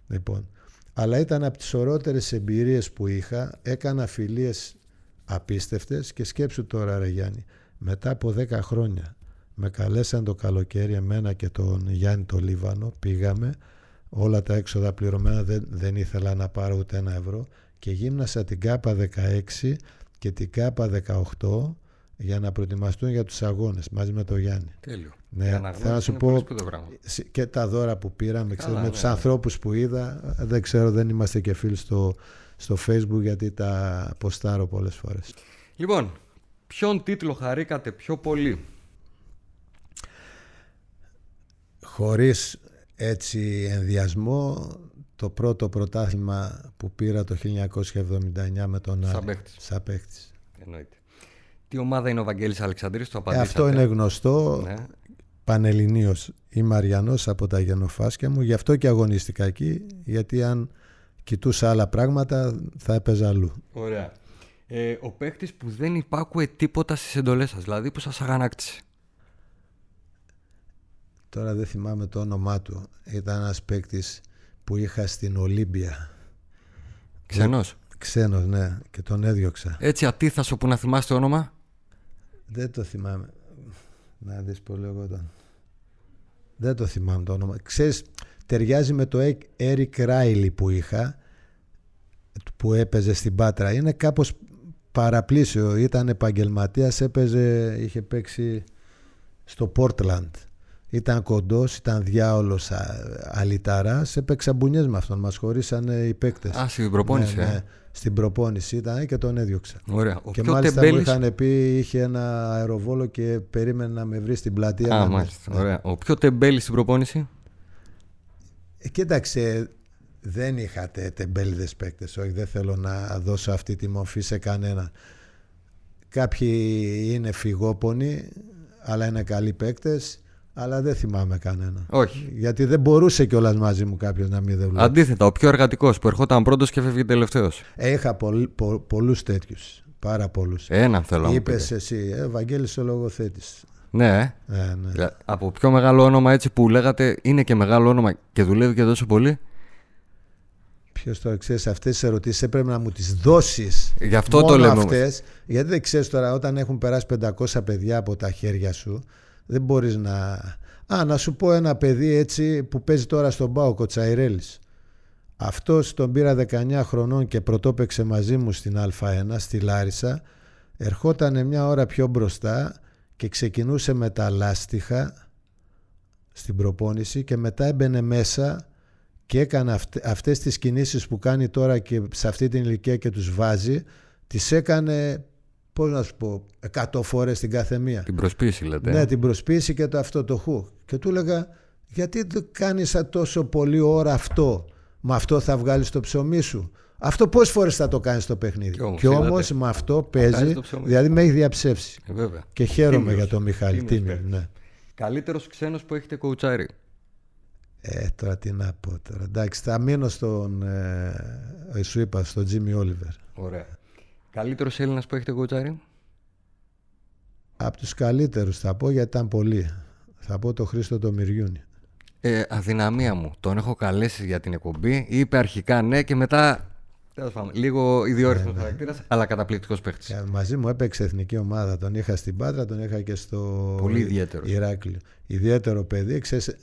Λοιπόν, αλλά ήταν από τις ορότερες εμπειρίες που είχα. Έκανα φιλίες απίστευτες και σκέψου τώρα ρε Γιάννη. Μετά από 10 χρόνια με καλέσαν το καλοκαίρι εμένα και τον Γιάννη το Λίβανο. Πήγαμε όλα τα έξοδα πληρωμένα δεν, δεν ήθελα να πάρω ούτε ένα ευρώ και γύμνασα την ΚΑΠΑ 16 και την ΚΑΠΑ 18 για να προετοιμαστούν για τους αγώνες μαζί με τον Γιάννη. Τέλειο. Ναι, Η θέλω αναγνώριση να σου είναι πω πολύ σπουδαίο πράγμα. σ- και τα δώρα που πήραμε, ξέρω, με ναι, τους ναι. ανθρώπους που είδα, δεν ξέρω, δεν είμαστε και φίλοι στο, στο facebook γιατί τα ποστάρω πολλές φορές. Λοιπόν, ποιον τίτλο χαρήκατε πιο πολύ; Χωρίς έτσι ενδιασμό, το πρώτο πρωτάθλημα που πήρα το 1979 με τον Άρη. Σαν παίχτης. Σαν παίχτης. Εννοείται. Τι ομάδα είναι ο Βαγγέλης Αλεξανδρής, το Ε, απαντήσατε. αυτό είναι γνωστό. Ναι. Πανελληνίος. Είμαι Αριανός από τα γενοφάσκια μου. Γι' αυτό και αγωνίστηκα εκεί. Γιατί αν κοιτούσα άλλα πράγματα θα έπαιζα αλλού. Ωραία. Ε, ο παίχτης που δεν υπάκουε τίποτα στις εντολές σας, δηλαδή που σας αγανάκτησε. Τώρα δεν θυμάμαι το όνομά του. Ήταν ένας παίκτης που είχα στην Ολύμπια. Ξενός. Ξένος, ναι. Και τον έδιωξα. Έτσι ατίθασο που να θυμάστε όνομα. Δεν το θυμάμαι. Να δεις που λεγόταν. Δεν το θυμάμαι το όνομα. Ξέρεις, ταιριάζει με το Eric Riley που είχα, που έπαιζε στην Πάτρα. Είναι κάπως παραπλήσιο. Ήταν επαγγελματίας, έπαιζε, είχε παίξει στο Portland. Ήταν κοντός, ήταν διάολος α- αλυταράς. Έπαιξα μπουνιές με αυτόν. Μας χωρίσανε οι παίκτες. Α, στην προπόνηση, Ναι, ε. ναι. Στην προπόνηση ήταν και τον έδιωξα. Ωραία. Ο Και πιο μάλιστα τεμπέλης... μου είχαν πει είχε ένα αεροβόλο και περίμενε να με βρει στην πλατεία. Α, να με- μάλιστα. Ναι. Ωραία. Ο πιο τεμπέλης στην προπόνηση; Ε, κοίταξε, δεν είχατε τεμπέληδες παίκτες. Όχι, δεν θέλω να δώσω αυτή τη μορφή σε κανένα. Κάποιοι είναι φυγόπονοι, αλλά είναι καλοί παίκτες, αλλά δεν θυμάμαι κανένα. Όχι. Γιατί δεν μπορούσε κιόλας μαζί μου κάποιος να μην δεν βλέπει. Αντίθετα, ο πιο εργατικός που ερχόταν πρώτος και φεύγει τελευταίος. Ε, Είχα πολλ, πο, πολλούς τέτοιους, πάρα πολλούς. Έναν θέλω να μου Είπες πείτε. εσύ, ε, Βαγγέλης ο λογοθέτης. Ναι, ε. Ε, ναι. Δηλαδή, Από πιο μεγάλο όνομα έτσι που λέγατε είναι και μεγάλο όνομα και δουλεύει και τόσο πολύ. Ποιος τώρα ξέρεις, αυτές τις ερωτήσεις έπρεπε να μου τις δώσεις. Γι' αυτό το λέμε όμως. Αυτές, γιατί δεν ξέρεις τώρα, όταν έχουν περάσει 500 παιδιά από τα χέρια σου, δεν μπορείς να. Α, να σου πω ένα παιδί έτσι που παίζει τώρα στον Πάο, ο Τσαϊρέλης. Αυτό τον πήρα 19 χρονών και πρωτόπαιξε μαζί μου στην Α1, στη Λάρισα. Ερχόταν μια ώρα πιο μπροστά και ξεκινούσε με τα λάστιχα στην προπόνηση και μετά έμπαινε μέσα και έκανε αυτε, αυτές τις κινήσεις που κάνει τώρα και σε αυτή την ηλικία και τους βάζει τις έκανε πώς να σου πω 100 φορές την κάθε μία Την προσποίηση λέτε. ναι την προσποίηση και το αυτό το χου και του έλεγα γιατί δεν κάνεις τόσο πολύ ώρα αυτό; Με αυτό θα βγάλεις το ψωμί σου αυτό πόσες φορές θα το κάνεις στο παιχνίδι; Κι όμως, και όμως είδατε. με αυτό βγάλεις παίζει το ψωμί. δηλαδή με έχει διαψεύσει Ε, βέβαια. και χαίρομαι Τίμιος. για τον Μιχάλη Τίμιος Τίμιος, παίκτης. ναι. Καλύτερος ξένος που έχετε κοουτσάρει; Ε, τώρα τι να πω τώρα. Εντάξει, θα μείνω στον, ε, σου είπα, στον Τζίμι Όλιβερ. Ωραία. Καλύτερος Έλληνας που έχετε κοουτσάρει. Από τους καλύτερους θα πω γιατί ήταν πολλοί. Θα πω το Χρήστο το Μυριούνι. Ε, αδυναμία μου. Τον έχω καλέσει για την εκπομπή. Είπε αρχικά ναι και μετά. Τέλος πάντων, λίγο ιδιόρυθμος χαρακτήρας, αλλά καταπληκτικός παίχτη. Ε, μαζί μου έπαιξε εθνική ομάδα. Τον είχα στην Πάτρα, τον είχα και στο Πολύ ιδιαίτερος. Ηράκλειο. Ιδιαίτερο παιδί. Ξέρεις,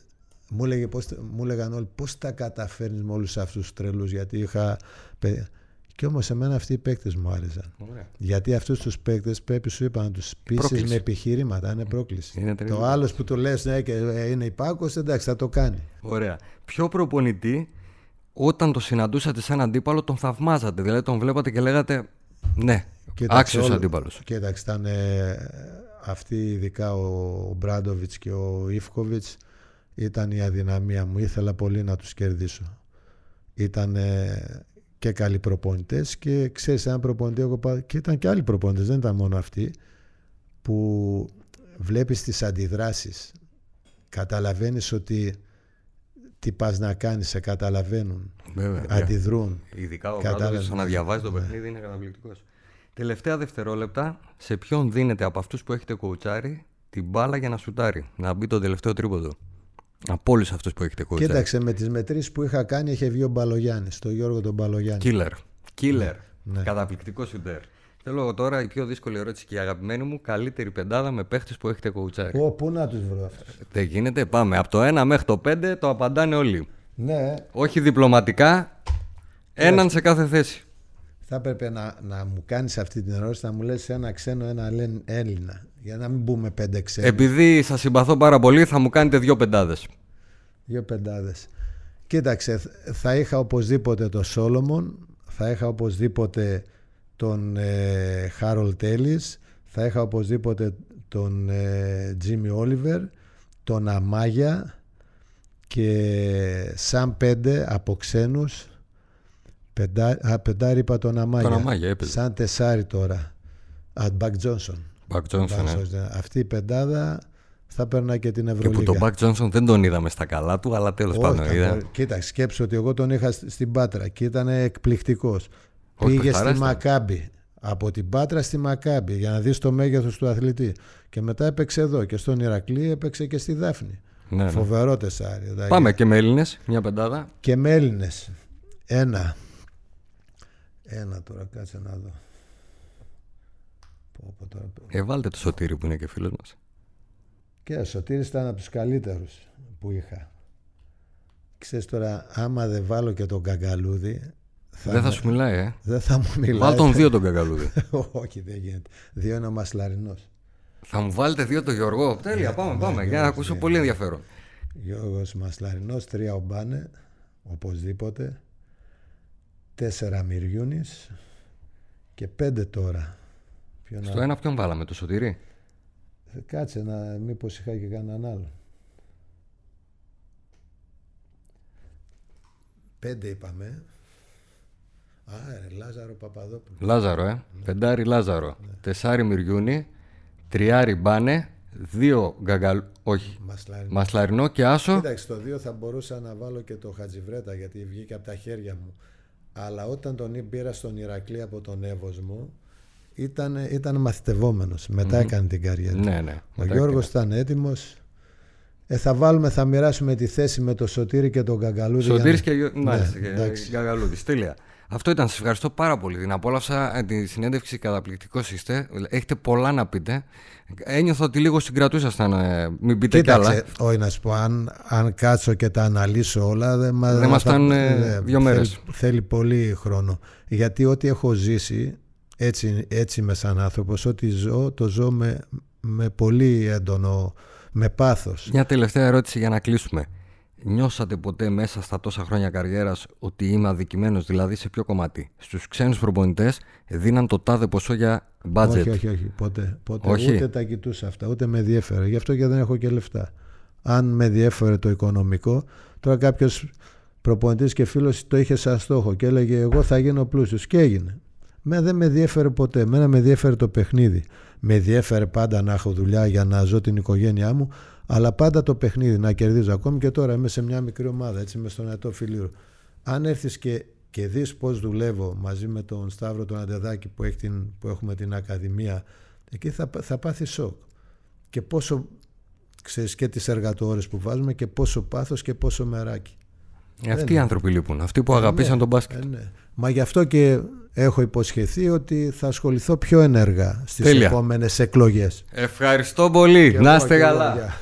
μου, έλεγε, πώς, μου έλεγαν όλοι πώς τα καταφέρνεις με όλους αυτούς τους τρελούς γιατί είχα παιδιά. Και όμως εμένα αυτοί οι παίκτες μου άρεσαν. Ωραία. Γιατί αυτούς τους παίκτες πρέπει σου είπα να τους πείσεις Πρόκληση. με επιχειρήματα. Είναι πρόκληση. Είναι τρελή. το άλλος που του λες ναι, και ε, είναι υπάκο, εντάξει, θα το κάνει. Ωραία. Ποιο προπονητή όταν το συναντούσατε σαν αντίπαλο τον θαυμάζατε; Δηλαδή τον βλέπατε και λέγατε ναι, Κοίταξε, άξιος όλο- αντίπαλος. Κοίταξε, ήταν ε, αυτοί ειδικά ο Μπράντοβιτς και ο Ιφκοβιτς ήταν η αδυναμία μου. Ήθελα πολύ να τους κερδίσω. Ήταν ε, και καλοί προπονητές και ξέρεις, ένα προπονητή. Εγώ, πα- και ήταν και άλλοι προπονητές, δεν ήταν μόνο αυτοί. Που βλέπεις τις αντιδράσεις. Καταλαβαίνεις ότι τι πας να κάνεις, σε καταλαβαίνουν, Βέβαια. αντιδρούν. Ειδικά ο Κατάλαβα. Βράδοβιτς να διαβάζει το παιχνίδι είναι καταπληκτικός. Τελευταία δευτερόλεπτα, σε ποιον δίνετε από αυτούς που έχετε κοουτσάρει την μπάλα για να σουτάρει, να μπει το τελευταίο τρίποντο; Από όλους αυτούς που έχετε κοουτσάρει. Κοίταξε, με τις μετρήσεις που είχα κάνει είχε βγει ο Μπαλογιάννης, το Γιώργο τον Μπαλογιάννη. Killer. Killer. Ναι. Καταπληκτικός σουτέρ. Θέλω τώρα η πιο δύσκολη ερώτηση και η αγαπημένη μου, καλύτερη πεντάδα με παίχτες που έχετε κοουτσάρει. Ω, πού να τους βρω αυτούς. Δεν γίνεται, πάμε. Από το 1 μέχρι το 5 το απαντάνε όλοι. Ναι, Όχι διπλωματικά, έναν σε κάθε θέση. Θα έπρεπε να, να μου κάνεις αυτή την ερώτηση, να μου λες ένα ξένο, ένα λένε Έλληνα. Για να μην μπούμε πέντε ξένοι, Επειδή σα συμπαθώ πάρα πολύ, θα μου κάνετε δύο πεντάδες. δύο πεντάδες. Κοίταξε, θα είχα οπωσδήποτε τον Σόλομον, θα είχα οπωσδήποτε τον ε, Χάρολ Τέλης, θα είχα οπωσδήποτε τον ε, Τζίμι Όλιβερ, τον Αμάγια και σαν πέντε από ξένους πεντά, α, πεντάρι είπα τον Αμάγια. Τον Αμάγια έπαιζε. Σαν τεσάρι τώρα. Α, Μπακ Τζόνσον. Μπακ Τζόνσον, ε. Τζόνσον. Αυτή η πεντάδα θα παίρνα και την Και Ευρωλίγα. που τον Μπακ Τζόνσον δεν τον είδαμε στα καλά του, αλλά τέλος Όχι, πάντων. ήταν είδα. πολύ- Κοίτα, σκέψου ότι εγώ τον είχα σ- στην Πάτρα και ήταν εκπληκτικός. Όχι, Πήγε παιχταράς στη ήταν. Μακάμπη. Από την Πάτρα στη Μακάμπη για να δεις το μέγεθος του αθλητή. Και μετά έπαιξε εδώ και στον Ηρακλή έπαιξε και στη Δάφνη. Ναι, ναι. Φοβερό τεσάρι. δηλαδή. Πάμε και με Έλληνες, μια πεντάδα. Και με Έλληνες. Ένα. Ένα τώρα, κάτσε να δω. Πω, πω, τώρα. Ε, βάλτε το σωτήρι που είναι και φίλος μας. Και ο Σωτήρης ήταν από τους καλύτερους που είχα. Ξέρεις τώρα, άμα δεν βάλω και τον Καγκαλούδη, θα Δεν θα με- σου μιλάει, ε. δεν θα μου μιλάει. Βάλ τον δύο τον καγκαλούδι. Όχι, δεν γίνεται. Δύο είναι ο Μασλαρινός. θα μου βάλετε δύο τον Γιώργο. Τέλεια, πάμε, πάμε. Για να ακούσω πολύ ενδιαφέρον. Γιώργος Μασλαρινός, τρία ο Μπάνε, οπωσδήποτε. Τέσσερα Μυριούνης και πέντε τώρα. Ποιο Στο να... ένα ποιον βάλαμε, το σωτήρι. Κάτσε να μήπως είχα και κανέναν άλλο. Πέντε είπαμε. Α, ρε, Λάζαρο Παπαδόπουλο. Λάζαρο, ε. Πεντάρι Λάζαρο. Τεσάρι Μυριούνι. Τριάρι Μπάνε. Δύο γκαγκαλ. Όχι. Μασλαρινό. Μασλαρινό και άσο. Κοίταξε, το δύο θα μπορούσα να βάλω και το Χατζιβρέτα γιατί βγήκε από τα χέρια μου. Αλλά όταν τον πήρα στον Ηρακλή από τον Εύωσμο, ήταν, ήταν μαθητευόμενος. Μετά έκανε την καριέρα. του. Ναι, ναι. Ο Μετά Γιώργος ήταν έτοιμος. Ε, θα βάλουμε, θα μοιράσουμε τη θέση με το Σωτήρι και τον Καγκαλούδη. για Σωτήρης να- και, Γιώ- μάλιστα, Ναι, και εντάξει. Γκαγκαλούδης. Τέλεια. Αυτό ήταν. Σας ευχαριστώ πάρα πολύ. Την απόλαυσα ε, τη συνέντευξη. Καταπληκτικός είστε. Έχετε πολλά να πείτε. Ένιωθα ότι λίγο συγκρατούσασταν. ε, μην πείτε κι άλλα. Κοίταξε, όχι να σου πω, αν, αν κάτσω και τα αναλύσω όλα, δεν, μα, Δεν μας θα- φτάνουν, ε, ναι, δύο μέρες. Θέλει, θέλει πολύ χρόνο. Γιατί ό,τι έχω ζήσει, έτσι, έτσι είμαι σαν άνθρωπος, ό,τι ζω, το ζω με, με πολύ έντονο, με πάθος. Μια τελευταία ερώτηση για να κλείσουμε. Νιώσατε ποτέ μέσα στα τόσα χρόνια καριέρας ότι είμαι αδικημένος, δηλαδή σε ποιο κομμάτι; Στους ξένους προπονητές δίναν το τάδε ποσό για budget. Όχι, όχι, όχι. Ποτέ. ποτέ. Όχι. Ούτε τα κοιτούσα αυτά, ούτε με διέφερε. Γι' αυτό και δεν έχω και λεφτά. Αν με διέφερε το οικονομικό, τώρα κάποιος προπονητής και φίλος το είχε σαν στόχο και έλεγε: Εγώ θα γίνω πλούσιος. Και έγινε. Με δεν με διέφερε ποτέ. Εμένα με διέφερε το παιχνίδι. Με διέφερε πάντα να έχω δουλειά για να ζω την οικογένειά μου, αλλά πάντα το παιχνίδι να κερδίζω. Ακόμη και τώρα είμαι σε μια μικρή ομάδα, έτσι είμαι στον Ετώ Φιλίρο. Αν έρθεις και, και δεις πώς δουλεύω μαζί με τον Σταύρο τον Αντεδάκη που, έχει την, που έχουμε την Ακαδημία, εκεί θα, θα πάθει σοκ. Και πόσο ξέρεις και τις εργατόρες που βάζουμε και πόσο πάθος και πόσο μεράκι. Ε, αυτοί οι άνθρωποι λείπουν. Αυτοί που αγαπήσαν ναι, τον μπάσκετ. Ε, ναι. Μα γι' αυτό και έχω υποσχεθεί ότι θα ασχοληθώ πιο ενεργά στις Τέλεια. επόμενες εκλογές. Ευχαριστώ πολύ. Και να εγώ, είστε και εγώ, καλά. γεια.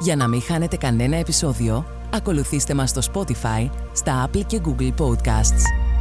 Για να μην χάνετε κανένα επεισόδιο, ακολουθήστε μας στο Spotify, στα Apple και Google Podcasts.